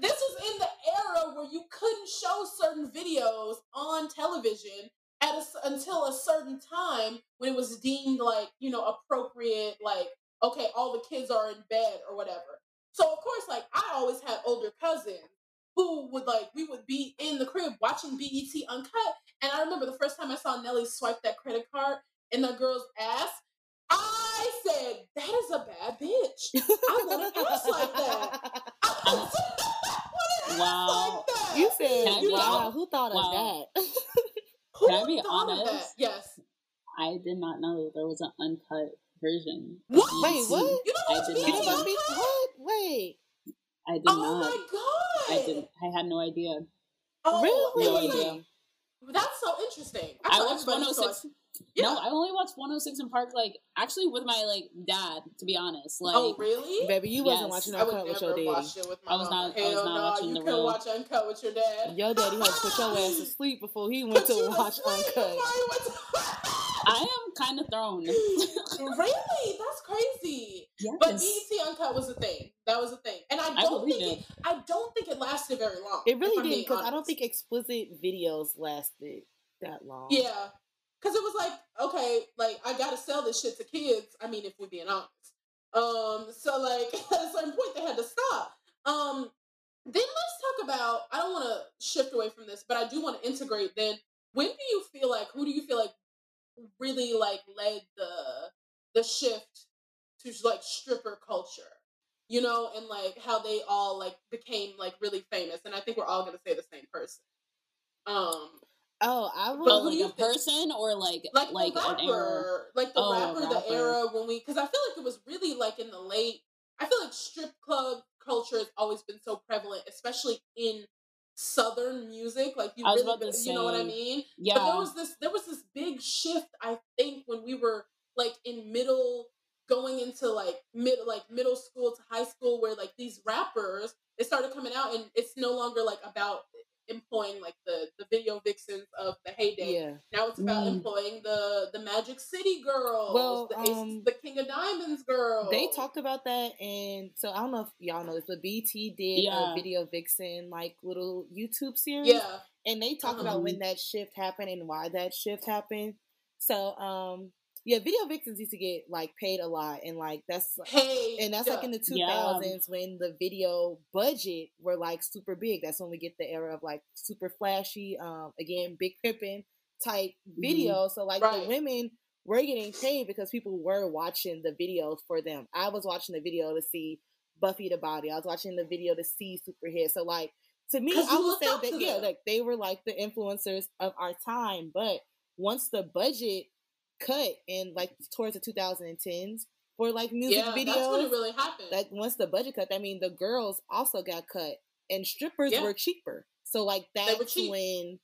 This was in the era where you couldn't show certain videos on television at a until a certain time when it was deemed like you know appropriate, like okay, all the kids are in bed or whatever. So of course, like I always had older cousins who would like we would be in the crib watching BET Uncut, and I remember the first time I saw Nelly swipe that credit card in that girl's ass. I said, "That is a bad bitch. I want an ass like that." I said, "I want ass Wow. like that." you said, Can I be "Wow, hon- who thought Wow. of that?" Who Can I be thought of that? honest? Yes. I did not know there was an uncut version. of What? Wait, what? You know I what's did BET You not know know. about me? Uncut? What? Wait, I did Oh not. my god! I didn't. I had no idea. Oh, Really? No idea. That's so interesting. I thought watched everybody saw 106. It. Yeah. No, I only watched 106 & Park, like actually with my like dad. To be honest, oh, like oh, really? baby, you wasn't Yes. watching I would Uncut with your daddy. watch it with my I was mama. not- I was Hell not no, watching you the couldn't real- watch Uncut with your dad. Your daddy had to put your ass to sleep before he went to watch Uncut. before you went to- I am kind of thrown. really? That's crazy. yes. But BET Uncut was a thing. That was a thing, and I I don't believe think it. I don't think it lasted very long. It really didn't because I don't think explicit videos lasted that long. Yeah, because it was like, okay, like I gotta sell this shit to kids. I mean, if we're being honest. Um, so like at a certain point they had to stop. Um, then let's talk about. I don't want to shift away from this, but I do want to integrate. Then, when do you feel like? Who do you feel like really like led the the shift to like stripper culture? You know, and like how they all like became like really famous. And I think we're all gonna say the same person. Um, Oh, I But would. But who do like you a think- person or like like, like the an era. rapper, like the Oh, a rapper, the era when we, because I feel like it was really like in the late. I feel like strip club culture has always been so prevalent, especially in southern music. Like you I was really, about to you know what I mean? Yeah. But there was this, there was this big shift. I think when we were like in middle, going into like mid, like middle school to high school, where like these rappers they started coming out, and it's no longer like about employing like the the video vixens of the heyday. Yeah. Now it's about Mm. employing the the Magic City girls, Well, the, um, the King of Diamonds girls. They talked about that, and so I don't know if y'all know this, but BET did Yeah. a video vixen like little YouTube series, yeah, and they talked Uh-huh. about when that shift happened and why that shift happened. So, um, yeah, video vixens used to get like paid a lot, and like that's hey, and that's like in the two thousands Yeah. when the video budget were like super big. That's when we get the era of like super flashy, um, again, big pimping type videos. So like Right. the women were getting paid because people were watching the videos for them. I was watching the video to see Buffy the Body. I was watching the video to see Superhead. So like to me, I you would say that yeah, them. like they were like the influencers of our time. But once the budget cut and like towards the 2010s for like music yeah, videos, that's when it really happened. like once the budget cut, I mean the girls also got cut and strippers Yeah. were cheaper. So like that's when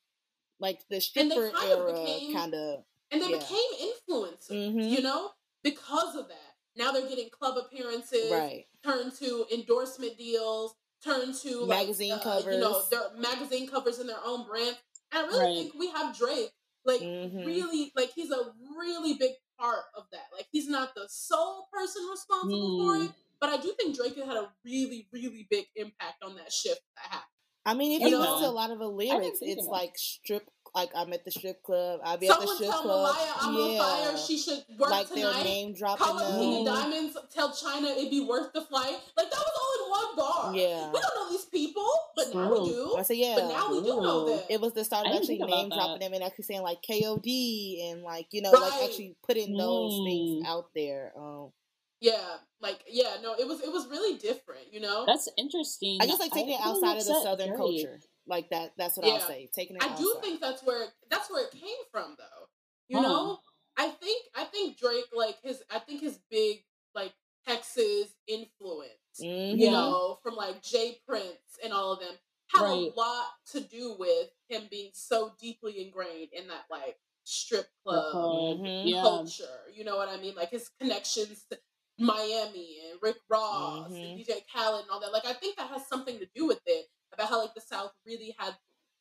like the stripper kind era kind of and they yeah. became influencers, Mhm. you know, because of that. Now they're getting club appearances, right. turn to endorsement deals, turn to like, Magazine uh, you know, their magazine covers in their own brand. And I really Right. think we have Drake, like Mhm. really, like he's a really big part of that. Like he's not the sole person responsible for Hmm. it, but I do think Drake had a really, really big impact on that shift that happened. I mean, if You you know, listen to a lot of the lyrics, it's like strip. Like I'm at the strip club. I'll be at the strip tell club. Mariah I'm yeah. on fire. She should work like they're tonight. name dropping Call up King of them. Diamonds. Tell Chyna it'd be worth the flight. Like that was all in one bar. Yeah. we don't know these people, but now we do. I said yeah. But now we do know Ooh. them. it was the start of actually think about name dropping them and actually saying like KOD and like you know like actually putting those things Mm. out there. Um, Yeah, like yeah, no, it was it was really different, you know. That's interesting. I just like taking it outside of the southern Drake. culture. Like that. That's what I'll Yeah. say. Taking it. I do think that's where that's where it came from, though. You Huh. know, I think I think Drake like his I think his big like Texas influence, Mhm. you know, from like J. Prince and all of them have Right. a lot to do with him being so deeply ingrained in that like strip club Club. Mhm. Yeah. culture. You know what I mean? Like his connections to Miami and Rick Ross and Mhm. DJ Khaled and all that. Like I think that has something to do with it about how like the South really had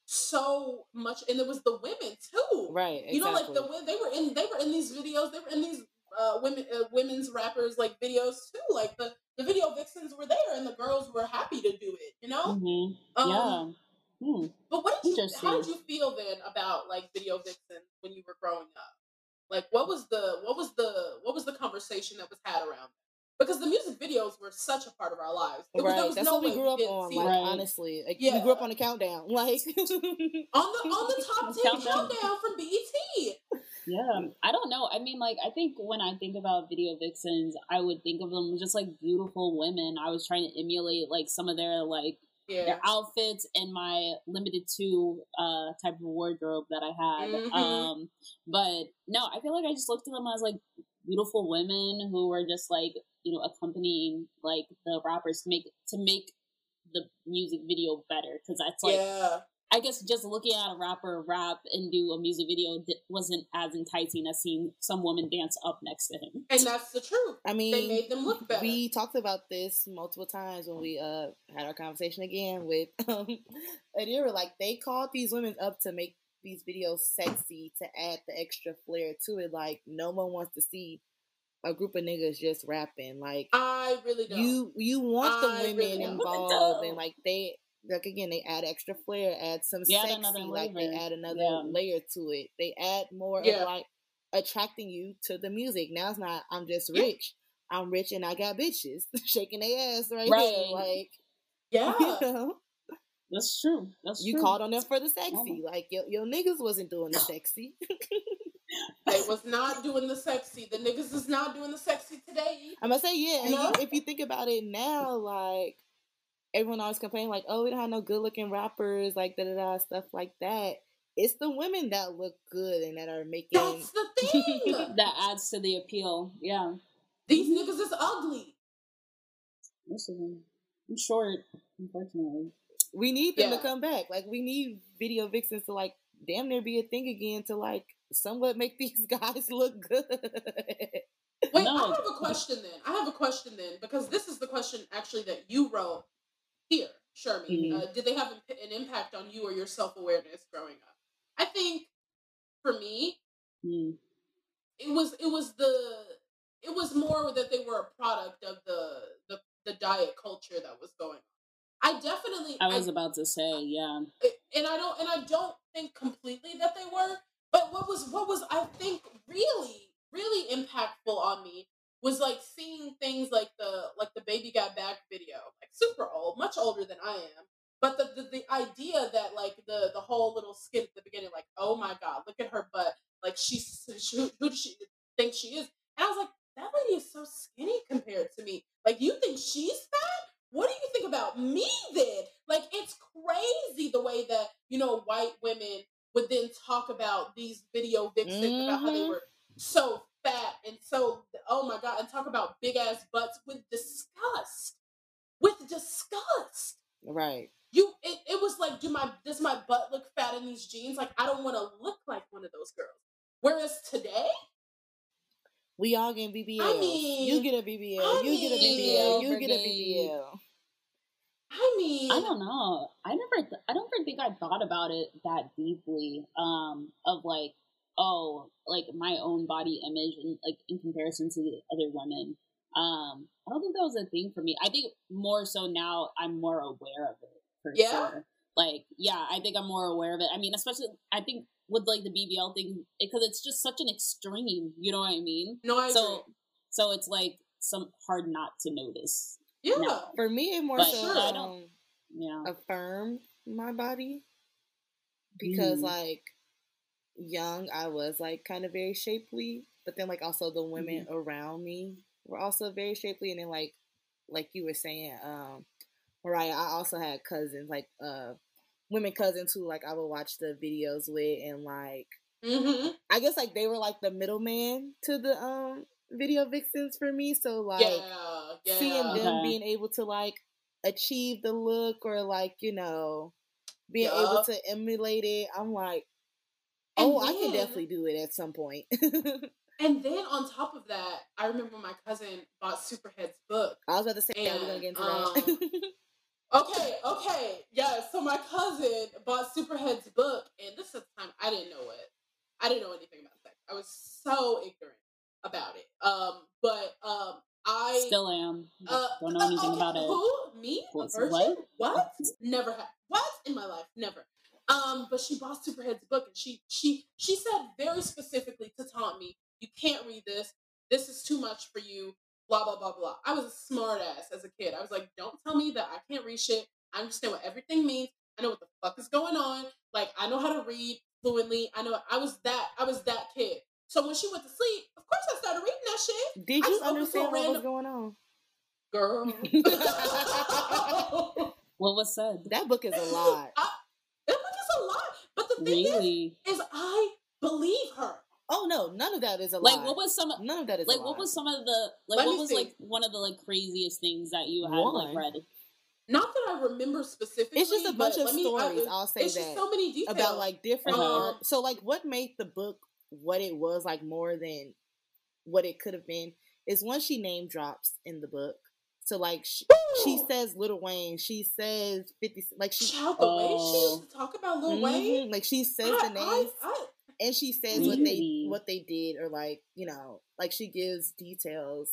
so much, and it was the women too. Right. You know, like the they were in they were in these videos. They were in these uh, women uh, women's rappers like videos too. Like the the video vixens were there, and the girls were happy to do it. You know. hmm Um, yeah. Hmm. But what did you? How did you feel then about like video vixens when you were growing up? Like, what was the what was the what was the conversation that was had around? Them? Because the music videos were such a part of our lives. It was- there right. was That's no what we way grew up didn't on. see Like. Right. honestly, like, Yeah. we grew up on the countdown. Like on the on the top ten Countdown. countdown from BET. Yeah, I don't know. I mean, like, I think when I think about video vixens, I would think of them just like beautiful women. I was trying to emulate like some of their like Yeah. their outfits and my limited two uh type of wardrobe that I had. Mhm. Um, but no, I feel like I just looked at them as like beautiful women who were just like you know accompanying like the rappers to make to make the music video better because that's like yeah. I guess just looking at a rapper rap and do a music video di- wasn't as enticing as seeing some woman dance up next to him. And that's the truth. I mean, They made them look better. we talked about this multiple times when we uh had our conversation again with um Adira. Like they called these women up to make these videos sexy to add the extra flair to it. Like no one wants to see a group of niggas just rapping. Like I really don't. you you want the I women really involved and like they like again they add extra flair, add some They sexy, another like they add another Yeah. layer to it. They add more Yeah. of like attracting you to the music. Now it's not I'm just Yeah. rich. I'm rich and I got bitches shaking their ass right, Right. here. Like yeah. you know, That's true. That's you true. called on them for the sexy. Like your your niggas wasn't doing the sexy. They was not doing the sexy. The niggas is not doing the sexy today. I'm gonna say yeah. And No? you, if you think about it now, like everyone always complaining, like, oh, we don't have no good looking rappers, like da da da stuff like that. It's the women that look good and that are making. That's the thing. that adds to the appeal. Yeah. These niggas is ugly. Most of them. I'm short, unfortunately. We need them Yeah. to come back. Like we need video vixens to like damn near be a thing again to like somewhat make these guys look good. Wait, No. I have a question then. I have a question then because this is the question actually that you wrote here, Shermy. Mhm. Uh, did they have an an impact on you or your self awareness growing up? I think for me, Hmm. it was it was the it was more that they were a product of the the, the diet culture that was going on. I definitely I was about to say, yeah. and I don't and I don't think completely that they were. But what was what was I think really really impactful on me was like seeing things like the like the baby got back video, like super old, much older than I am. But the, the the idea that like the the whole little skit at the beginning, like oh my god, look at her butt, like she's she, who, who does she think she is? And I was like, that lady is so skinny compared to me. Like you think she's fat? What do you think about me then? Like it's crazy the way that you know white women would then talk about these video vixens about how they Mhm. were so fat and so oh my god and talk about big ass butts with disgust with disgust right. you it, it was like do my does my butt look fat in these jeans like i don't want to look like one of those girls whereas today We all get BBL. I mean- you get a BBL. I you get a BBL. You get a BBL. i mean I don't know. I never. Th- I don't think I thought about it that deeply. Um, of like, oh, like my own body image and like in comparison to the other women. Um, I don't think that was a thing for me. I think more so now I'm more aware of it for Yeah? sure. Like, yeah, I think I'm more aware of it. I mean, especially I think with like the BBL thing because it's just such an extreme. You know what I mean? no i So, agree. so it's like some hard not to notice. yeah no. For me, it more But so sure. I don't- um, Yeah. affirmed my body because Mhm. like young I was like kind of very shapely, but then like also the women around me were also very shapely, and then like like you were saying, um, Mariah, I also had cousins like uh women cousins who like I would watch the videos with, and like mm-hmm. I guess like they were like the middleman to the um video vixens for me, so like yeah yeah seeing them Okay. being able to like achieve the look or like you know being able to emulate it i'm like And oh i can definitely do it at some point. point and then on top of that i remember my cousin bought superhead's book i was about to say yeah, we're gonna get into um, that Okay, okay, yeah. So my cousin bought Superhead's book, and this is the time I didn't know it. I didn't know anything about sex. I was so ignorant about it. Um, but um, I Still am. uh, Don't know anything okay, about it. Who? Me? A what? What? Never had. What in my life? Never. Um, but she bought Superhead's book, and she she she said very specifically to taunt me, "You can't read this. This is too much for you." Blah blah blah blah. I was a smart ass as a kid. I was like, "Don't tell me that I can't read shit. I understand what everything means. I know what the fuck is going on. Like I know how to read fluently. I know I was that I was that kid. So when she went to sleep, of course I started reading that shit. Did you understand for a what was going on? Girl. What was said? That book is a lot. I, that book is a lot. But the thing Really? is, is I believe her. Oh no, none of that is a Like, lie. what was some? None of that is Like, a what lie. was some of the? Like, Let what was see. like one of the like craziest things that you had One. like read? Not that I remember specifically. It's just a bunch of me- stories. I, I'll say it's that just so many details about like different Um, art. So like what made the book what it was like more than what it could have been is when she name drops in the book. So like she, she says Little Wayne, she says Fifty, like she Child, the way she Oh. used to talk about Little Wayne. Mhm, like she says I- the I- I- and she says what they what they did or like you know like she gives details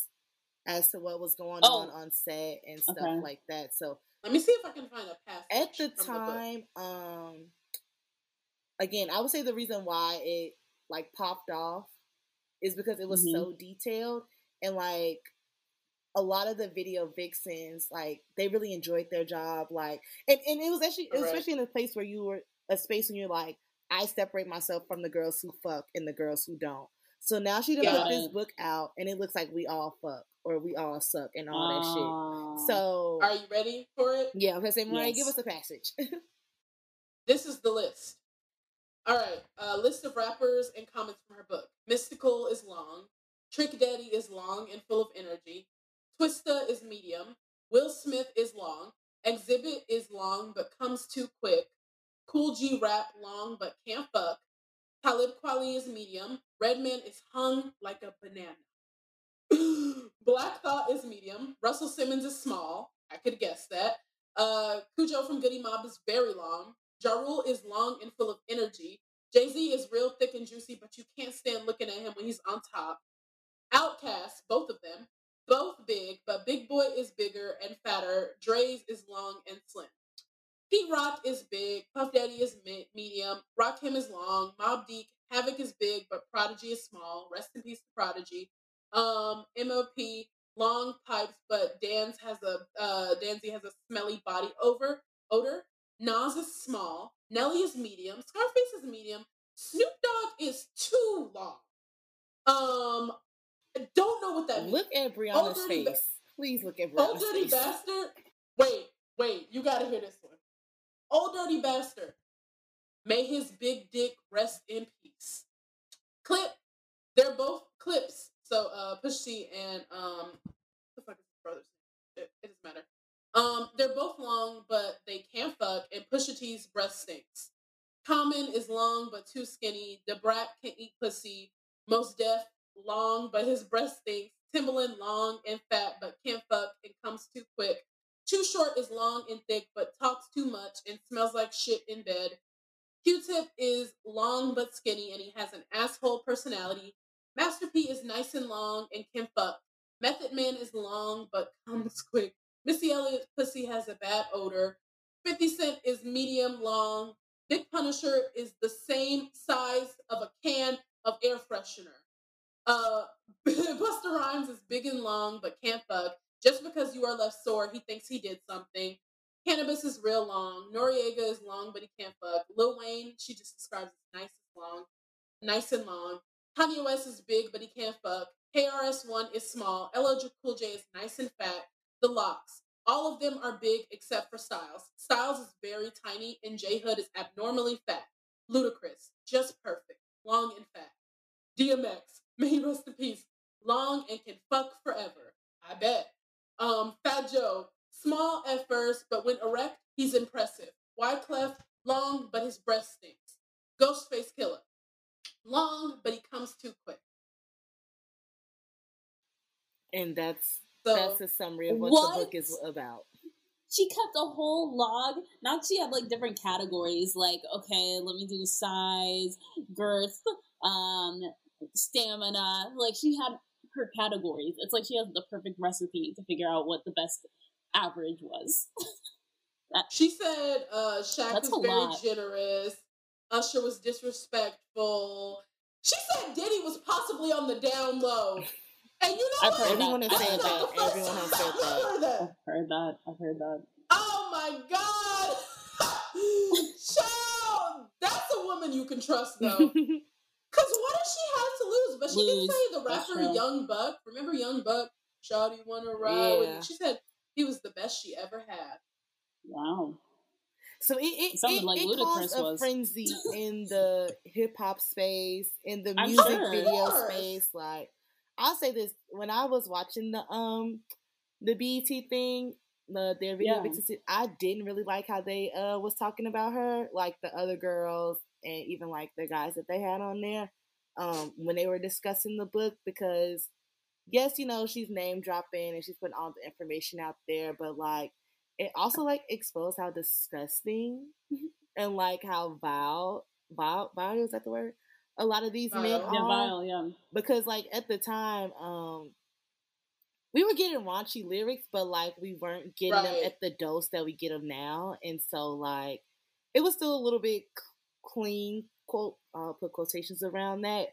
as to what was going Oh. on on set and stuff Okay. like that. So let me see if I can find a passage. at the from book. time um again i would say the reason why it like popped off is because it was Mhm. so detailed and like a lot of the video vixens like they really enjoyed their job like and, and it was actually Correct. especially in a place where you were a space when you're like i separate myself from the girls who fuck and the girls who don't so now she done Got put this book out and it looks like we all fuck or we all suck and all that shit so Are you ready for it? yeah i'm gonna say mariah give us a passage This is the list. All right, uh, list of rappers and comments from her book. Mystikal is long. Trick Daddy is long and full of energy. Twista is medium. Will Smith is long. Xzibit is long but comes too quick. Kool G Rap long but can't fuck. Talib Kweli is medium. Redman is hung like a banana. Black Thought is medium. Russell Simmons is small. I could guess that. Uh, Cujo from Goodie Mob is very long. Ja Rule is long and full of energy. Jay Z is real thick and juicy, but you can't stand looking at him when he's on top. OutKast, both of them, both big, but Big Boi is bigger and fatter. Dre's is long and slim. Pete Rock is big. Puff Daddy is me- medium. Rakim is long. Mobb Deep, Havoc is big, but Prodigy is small. Rest in peace, to Prodigy. Um, MOP, long pipes, but Dan's has a uh, Danze has a smelly body over odor. Nas is small. Nelly is medium. Scarface is medium. Snoop Dogg is too long. Um, I don't know what that means. Look at Brianna's Dirty Ba- face. Please look at Old Brianna's dirty face. bastard. Wait, wait, you gotta hear this one. Old dirty bastard. May his big dick rest in peace. Clip. They're both clips. So uh and um the fuck is his brother's? It, it doesn't matter. Um, they're both long, but they can't fuck, and Pusha T's breast stinks. Common is long but too skinny. Da Brat can eat pussy. Mos Def, long but his breast stinks. Timbaland long and fat but can't fuck and comes too quick. Too short is long and thick but talks too much and smells like shit in bed. Q-Tip is long but skinny and he has an asshole personality. Master P is nice and long and can fuck. Method Man is long but comes quick. Missy Elliott's pussy has a bad odor. 50 Cent is medium long. Big Punisher is the same size of a can of air freshener. Uh, Busta Rhymes is big and long but can't fuck. Just because you are left sore, he thinks he did something. Canibus is real long. Noreaga is long but he can't fuck. Lil Wayne, she just describes as nice and long, nice and long. Kanye West is big but he can't fuck. KRS-One is small. LL Cool J is nice and fat. The LOX, all of them are big except for Styles. Styles is very tiny and J Hood is abnormally fat. Ludacris. just perfect, long and fat. DMX, may he rest in peace, long and can fuck forever. I bet. Um, Fat Joe, small at first, but when erect, he's impressive. Wyclef, long, but his breast stinks. Ghostface Killah, long, but he comes too quick. And that's So that's a summary of what, What? the book is about. she kept a whole log. Now she had like different categories, like okay, let me do size, girth, um, stamina. Like she had her categories. It's like she has the perfect recipe to figure out what the best average was. she said uh Shaq was very lot. generous. Usher was disrespectful. She said Diddy was possibly on the down low. And you know I've what? heard Everyone has said that. Everyone has said I've that. heard that. I've heard that. I've heard that. Oh my god! Child, that's a woman you can trust though. Cause what does she have to lose? But she Lose. did say the rapper. Young Buck. Remember Young Buck? Shawty wanna ride Yeah. She said he was the best she ever had. Wow. So it it, It sounded it, like it Ludacris caused a was. frenzy in the hip hop space, in the music sure. video Of space. Like I'll say this: when I was watching the um the BET thing, the their video Yeah. I didn't really like how they uh was talking about her, like the other girls and even like the guys that they had on there, um when they were discussing the book because yes, you know she's name dropping and she's putting all the information out there, but like it also like exposed how disgusting and like how vile, vile, vile is that the word? A lot of these men Yeah, are vile. Yeah. because like at the time, um, we were getting raunchy lyrics, but like we weren't getting them at the dose that we get them now, and so like it was still a little bit clean. Quote, uh, put quotations around that,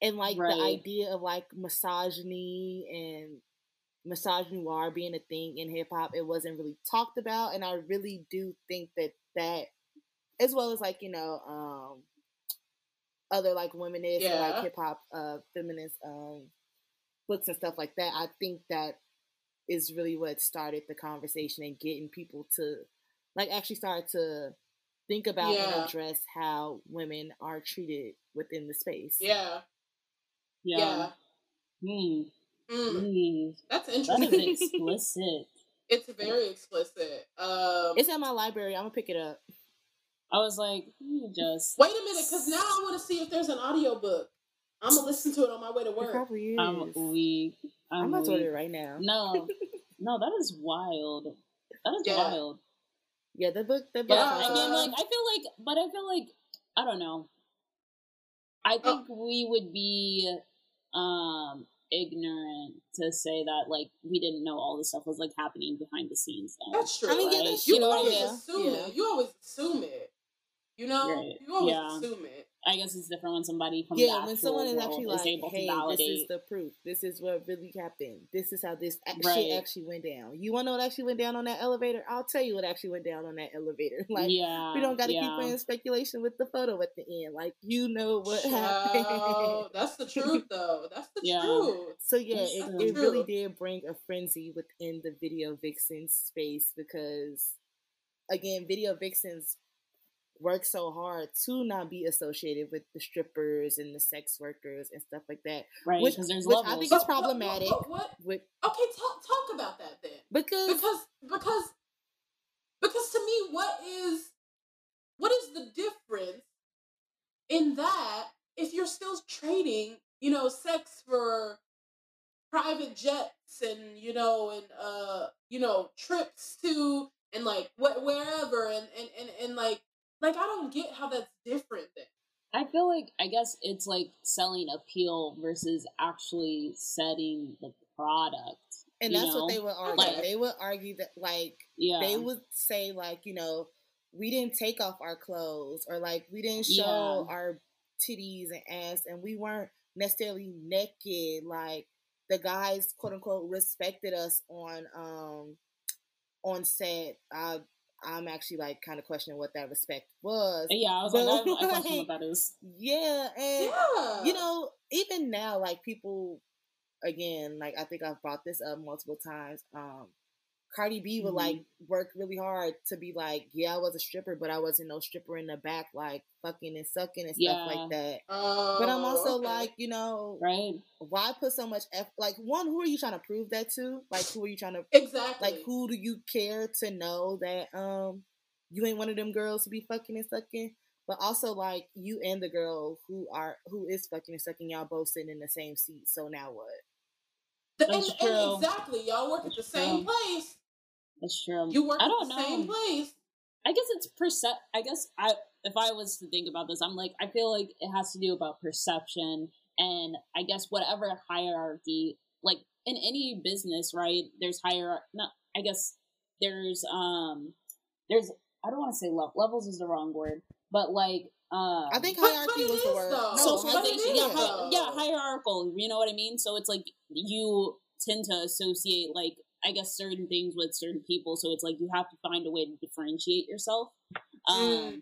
and like Right. the idea of like misogyny and misogynoir being a thing in hip hop, it wasn't really talked about, and I really do think that that, as well as like you know, um, other like womanist and Yeah. like hip hop, uh, feminist um books and stuff like that. I think that is really what started the conversation and getting people to like actually start to think about Yeah. and address how women are treated within the space. Yeah. Yeah. Yeah. Hmm. Mm, Hmm. that's That is interesting. explicit. it's very explicit. Um, It's at my library. I'm gonna pick it up. I was like, hmm, just wait a minute, because now I want to see if there's an audiobook. I'm gonna listen to it on my way to It work. probably is. I'm weak. I'm, I'm about to weak. order it right now. No, no, that is wild. That is Yeah. wild. Yeah, the book. The book. But Yeah. again, like I feel like, but I feel like I don't know. I Oh. think we would be um ignorant to say that like we didn't know all this stuff was like happening behind the scenes. Though. That's true. I mean, yeah, right? that's you You know what I always mean? assume Yeah. it. You always assume it. You know, Right. you always Yeah. assume it. I guess it's different when somebody from yeah, the when someone is world actually is like, able "Hey, to validate. this is the proof. This is what really happened. This is how this ac- Right. shit actually went down." You want to know what actually went down on that elevator? I'll tell you what actually went down on that elevator. Like, yeah, we don't got to yeah. keep playing speculation with the photo at the end. Like, you know what happened. Child, that's the truth, though. That's the Yeah. truth. So yeah, That's it, it really did bring a frenzy within the video vixen space because again, video vixens work so hard to not be associated with the strippers and the sex workers and stuff like that. right which- because there's which I think But It's what- what- problematic. What, what, With Okay, talk talk about that then. because Because because because to me, what is what is the difference in that if you're still trading, you know, sex for private jets and you know and uh you know trips to and like wh- wherever and, and and and like like I don't get how that's different then. I feel like I guess it's like selling appeal versus actually setting the product. and that's know? what they would argue. Like- they would argue that like Yeah, they would say like you know we didn't take off our clothes or like we didn't show Yeah. our titties and ass and we weren't necessarily naked like the guys quote unquote respected us on um on set i i'm actually like kind of questioning what that respect was yeah. I was but, like, I, I question like, what that is. yeah and Yeah. you know, even now, like people, again, like I think I've brought this up multiple times. Um, Cardi B would Mhm. like work really hard to be like, yeah, I was a stripper, but I wasn't no stripper in the back, like fucking and sucking and stuff Yeah. like that. Oh, But I'm also okay. like, you know, Right? why put so much effort? Like, one, who are you trying to prove that to? Like, who are you trying to exactly like? Who do you care to know that um you ain't one of them girls to be fucking and sucking? But also, like you and the girl who are who is fucking and sucking, y'all both sitting in the same seat. So now what? The- and, and exactly, y'all work at the same place. That's true. You work I at don't the know. same place. I guess it's percep. I guess I, if I was to think about this, I'm like, I feel like it has to do about perception, and I guess whatever hierarchy, like in any business, right? There's hierarchy. Not, I guess there's um, there's I don't want to say level. Levels is the wrong word, but like um, I think But- but hierarchy was the word. though. No, So- but socialization. is, Yeah, hi- yeah, hierarchical. You know what I mean? So it's like you tend to associate like I guess certain things with certain people. So it's like you have to find a way to differentiate yourself. Um, Mm.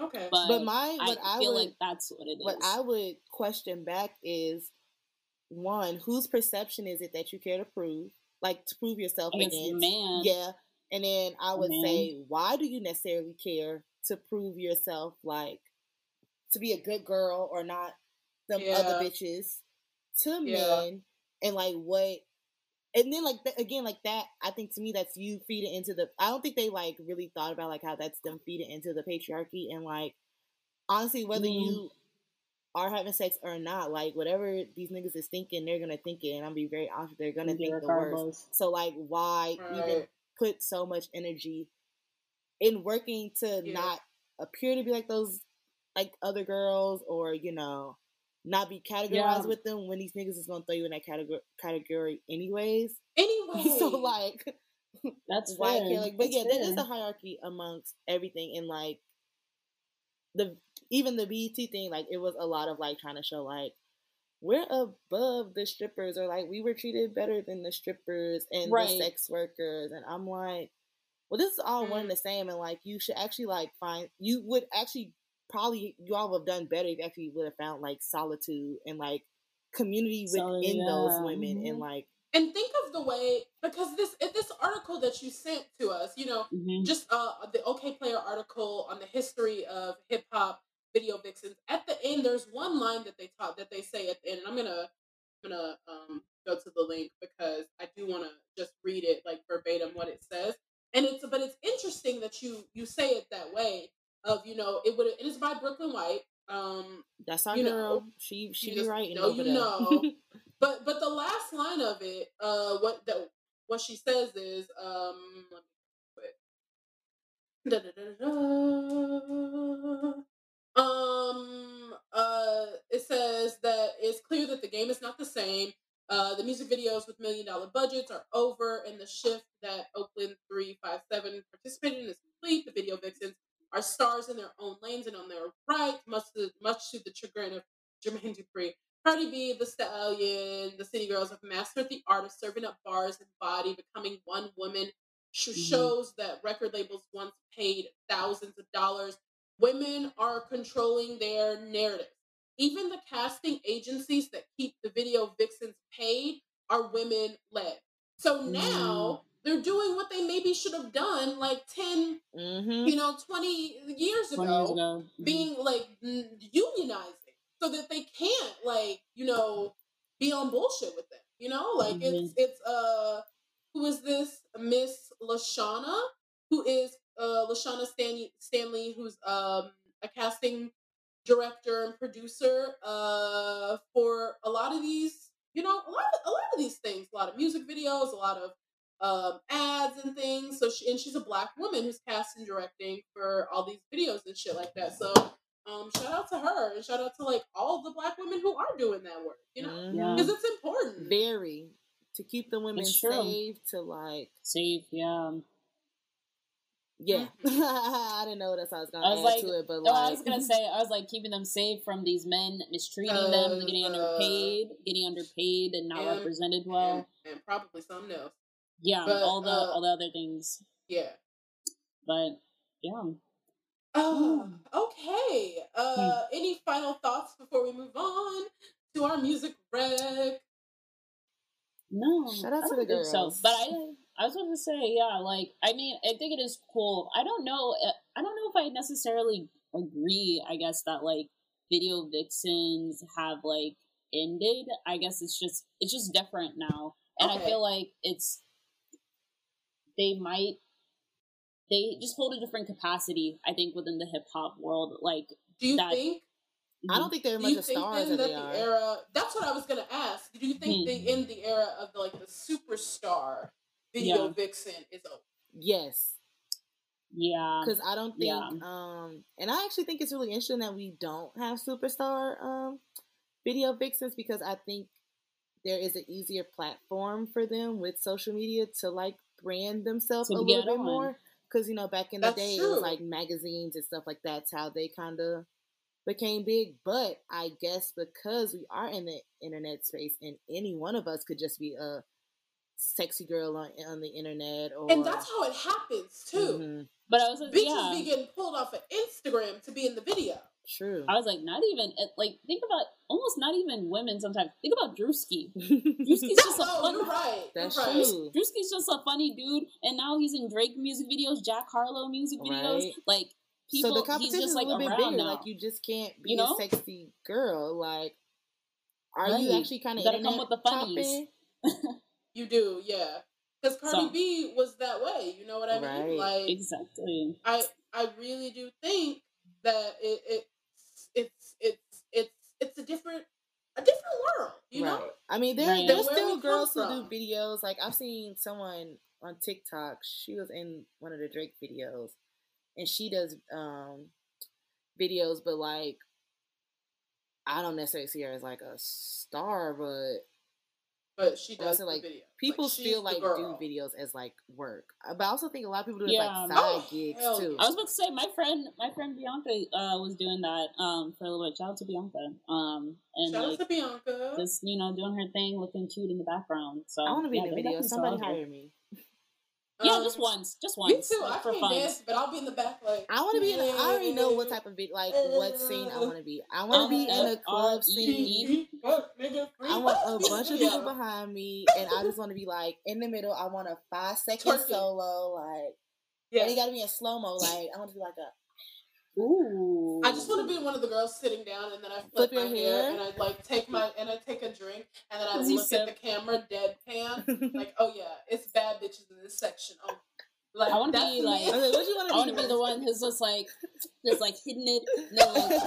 Okay. but, But my I what I, feel would like that's what it is. what I would question back is one, whose perception is it that you care to prove? Like to prove yourself I guess against. man. Yeah. And then I would Man. say, why do you necessarily care to prove yourself like to be a good girl or not them other bitches to Yeah. men and like what and then like th- again like that i think to me that's you feeding into the i don't think they like really thought about like how that's them feeding into the patriarchy and like honestly whether Mm. you are having sex or not like whatever these niggas is thinking they're gonna think it and i'll be very honest they're gonna Yeah, think the worst so like why even put so much energy in working to Yeah. not appear to be like those like other girls or you know not be categorized Yeah. with them when these niggas is gonna throw you in that category category anyways. Anyway. so like That's why fair. care like but That's yeah, there is a hierarchy amongst everything and like the even the BET thing, like it was a lot of like trying to show like we're above the strippers or like we were treated better than the strippers and Right. the sex workers and I'm like well this is all one and Mm. the same and like you should actually like find you would actually probably you all would have done better if you actually would have found like solitude and like community So, within those women and mhm. like and think of the way because this if this article that you sent to us, you know, Mhm. just uh the Okayplayer article on the history of hip hop video vixens. At the end, there's one line that they taught that they say at the end, and I'm gonna I'm gonna um go to the link because I do want to just read it like verbatim what it says. And it's but it's interesting that you you say it that way of you know it would it is by Brooklyn White. Um, that's our You know, girl. she she you be writing know you there. know. but but the last line of it, uh, what the what she says is, um, let me quit. Um, uh, it says that it's clear that the game is not the same. Uh, the music videos with million dollar budgets are over, and the shift that Oakland 357 participated in is complete. The video vixens are stars in their own lanes and on their right, much to, much to the chagrin of Jermaine Dupri. Cardi B, The Stallion, the City Girls have mastered the art of serving up bars and body, becoming one woman. Mhm. Shows that record labels once paid thousands of dollars. Women are controlling their narrative. Even the casting agencies that keep the video vixens paid are women led. So now they're doing what they maybe should have done like 10, mm-hmm. you know, 20 years 20 ago years ago. Mhm. being like unionizing so that they can't like you know be on bullshit with them you know like it's it's uh who is this miss lashana who is uh lashana stanley stanley who's um a casting director and producer uh for a lot of these you know a lot of, a lot of these things a lot of music videos a lot of um, ads and things. So she and she's a black woman who's cast and directing for all these videos and shit like that. So um, shout out to her and shout out to like all the black women who are doing that work. You know, Yeah. because it's important. very to keep the women safe to like Safe, yeah. yeah i didn't know what else i was gonna I was add like- to it but No, like I was gonna say, I was like keeping them safe from these men mistreating them, Uh, getting uh, underpaid, getting underpaid, and not and- represented well. and, and probably something else. Yeah, but, all the uh, all the other things. Yeah. But yeah, Uh, okay. Uh, any final thoughts before we move on to our music rec? no. Shout out to the think So, girls. but I, I was going to say, yeah, like I mean, I think it is cool. I don't know. uh, I don't know if I necessarily agree. I guess that like video vixens have like ended. I guess it's just it's just different now, and I feel like it's they might they just hold a different capacity. I think within the hip hop world, like Do you That- think? i don't think they're Do much you of think stars then as that the are era? That's what I was gonna ask. Do you think Hmm. the in the era of the, like the superstar video Yeah. vixen is over? Yes, Yeah. because I don't think, Yeah. um, and I actually think it's really interesting that we don't have superstar um video vixens because I think there is an easier platform for them with social media to like brand themselves To a little bit on. more. Because you know, back in the That's day, it was like magazines and stuff like that's how they kind of became big. But I guess because we are in the internet space, and any one of us could just be a sexy girl on, on the internet, or And that's how it happens too. Mhm. But I was like, Bitches yeah. be getting pulled off of Instagram to be in the video. True. I was like, not even like think about almost not even women. Sometimes think about Drewski. Drewski's just a No, fun. right. That's right. true. Drewski's just a funny dude, and now he's in Drake music videos, Jack Harlow music videos. Right. Like people, so the he's competition just is like a little bit bigger. now. Like you just can't be You know? a sexy girl. Like, are you actually kind of You gotta come with the funnies. You do, yeah. Because Cardi So- B was that way. You know what I mean? Right. Like exactly. I I really do think that it, it it's it's it's it's a different a different world. You know? I mean, there Right. there's still girls who do videos. Like I've seen someone on TikTok. She was in one of the Drake videos, and she does um videos, but like I don't necessarily see her as like a star, but But she does so, the like, video. people she's still like do videos as like work. Uh, But I also think a lot of people do it Yeah. as like Oh, side gigs hell too. I was about to say my friend, my friend Bianca uh, was doing that um, for a little bit. Shout out to Bianca. Um, and Shout like to Bianca. just you know doing her thing, looking cute in the background. So I want to be yeah, in the video. Somebody still hire me. Yeah, Um, just once, just once. Me once, too. like, I for can't fun. dance, but I'll be in the back like. I want to be in. A, I already know what type of video, like what scene I want to be. I want to be in a club scene. Fuck, nigga, free I want a bunch of people behind me, and I just want to be like in the middle. I want a five second solo, like, Yeah. and it got to be in slow mo. Like, I want to be like a Ooh, I just want to be one of the girls sitting down, and then I Flip flip, my hair, hair? and I like take my and I take a drink, and then I you look at the camera deadpan, like, oh yeah, it's bad bitches in this section. Oh, like I wanna be, like- I what you want I want to be the one who's just like, just like hidden it. Then like,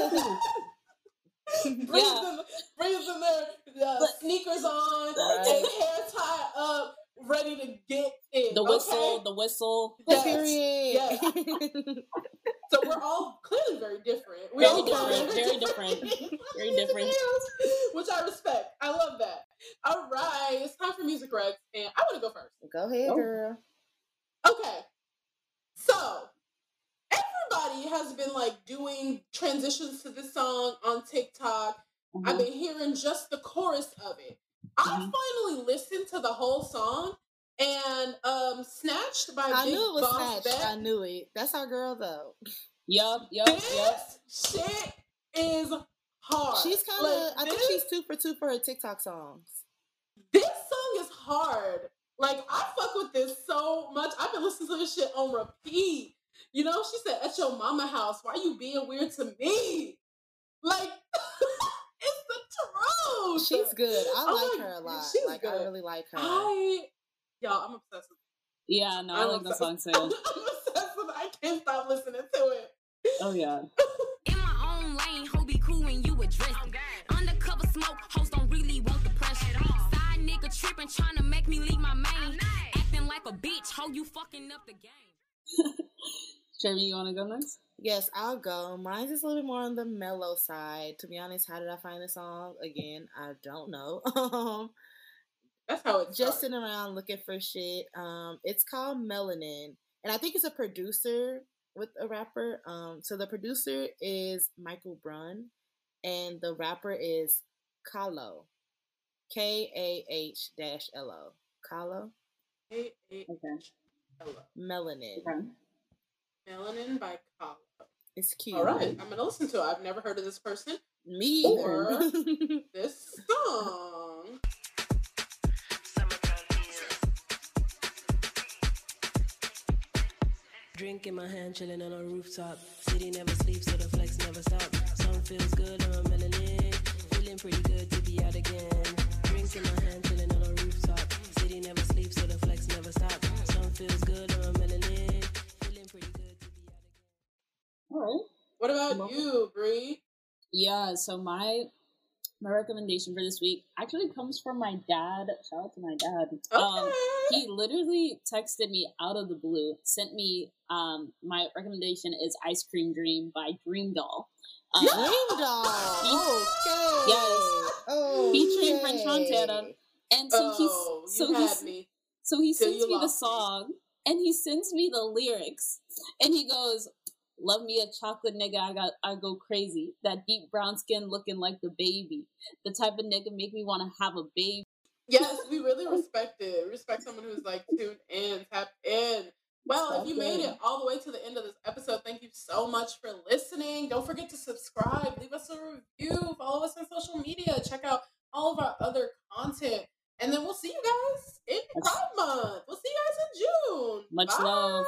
breathes Yeah. in, breathes in their uh, But- sneakers on, Right. and hair tied up, ready to get it. the whistle, okay? the whistle. Yes. Period. So we're all clearly very different. We Very all are different, very different, very different. Which I respect. I love that. All right, it's time for music regs, and I want to go first. Go ahead, Oh. girl. Okay, so everybody has been like doing transitions to this song on TikTok. I've Mhm. been hearing just the chorus of it. I Mhm. finally listened to the whole song, and um, "Snatched" by I Big knew it was Boss snatched. I knew it. That's our girl, though. Yup, yup, This yup. shit is hard. She's kind of. Like, I think she's two for two for her TikTok songs. This song is hard. Like I fuck with this so much. I've been listening to this shit on repeat. You know, she said, "At your mama house, why are you being weird to me?" Like it's the truth. She's good. I Oh like her a lot. she's Like I really like her. I, y'all, I'm obsessed with. Yeah, no, I I'm like the obsessed- song I'm obsessed with. It. I can't stop listening to it. Oh yeah. In my own lane, ho be cool when you address it. Undercover smoke, hoes don't really want the pressure. Side nigga tripping, trying to make me leave my main. Acting like a bitch, ho, you fucking up the game. Jeremy, you want to go next? Yes, I'll go. Mine's is a little bit more on the mellow side. To be honest, how did I find the song? Again, I don't know. Um, That's how it's just sitting around looking for shit. Um, it's called Melanin, and I think it's a producer with a rapper. Um, so the producer is Michael Brunn, and the rapper is Kah-Lo, K A H dash L O, Kah-Lo, Okay. Okay. Melanin. Okay. Melanin by Kah-Lo. It's cute. All right, I'm gonna listen to it. I've never heard of this person. Me Or- This song. Drink in my hand, chilling on a rooftop. City never sleeps, so the flex never stops. Sun feels good, I'm a melanin. Feeling pretty good to be out again. Drink in my hand, chilling on a rooftop. City never sleeps, so the flex never stops. Sun feels good, I'm a melanin. Feeling pretty good to be out again. All right. What about Well- you, Bree? Yeah, so my my recommendation for this week actually comes from my dad. Shout out to my dad. Okay. Um, he literally texted me out of the blue, sent me um my recommendation is Ice Cream Dream by DreamDoll. Um, DreamDoll. He, Okay. Yes. Oh. Featuring French Montana. and so oh, he's so he's had me. so he sends me the lost me. song and he sends me the lyrics and he goes, Love me a chocolate nigga, I got I go crazy. That deep brown skin looking like the baby. The type of nigga make me wanna have a baby. Yes, we really respect it. Respect someone who's like tuned in, tap in. Well, if you made it all the way to the end of this episode, thank you so much for listening. Don't forget to subscribe, leave us a review, follow us on social media, check out all of our other content. And then we'll see you guys in Pride Month. We'll see you guys in June. Much Bye. love.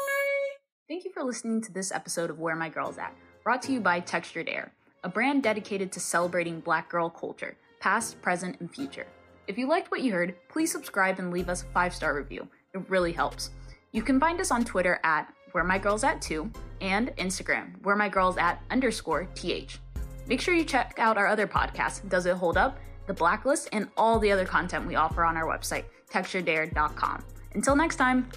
Thank you for listening to this episode of Where My Girl's At, brought to you by Textured Air, a brand dedicated to celebrating black girl culture, past, present, and future. If you liked what you heard, please subscribe and leave us a five star review. It really helps. You can find us on Twitter at Where My Girl's At 2 and Instagram, Where My Girl's At underscore TH. Make sure you check out our other podcasts, Does It Hold Up, The Blacklist, and all the other content we offer on our website, texturedair.com. Until next time,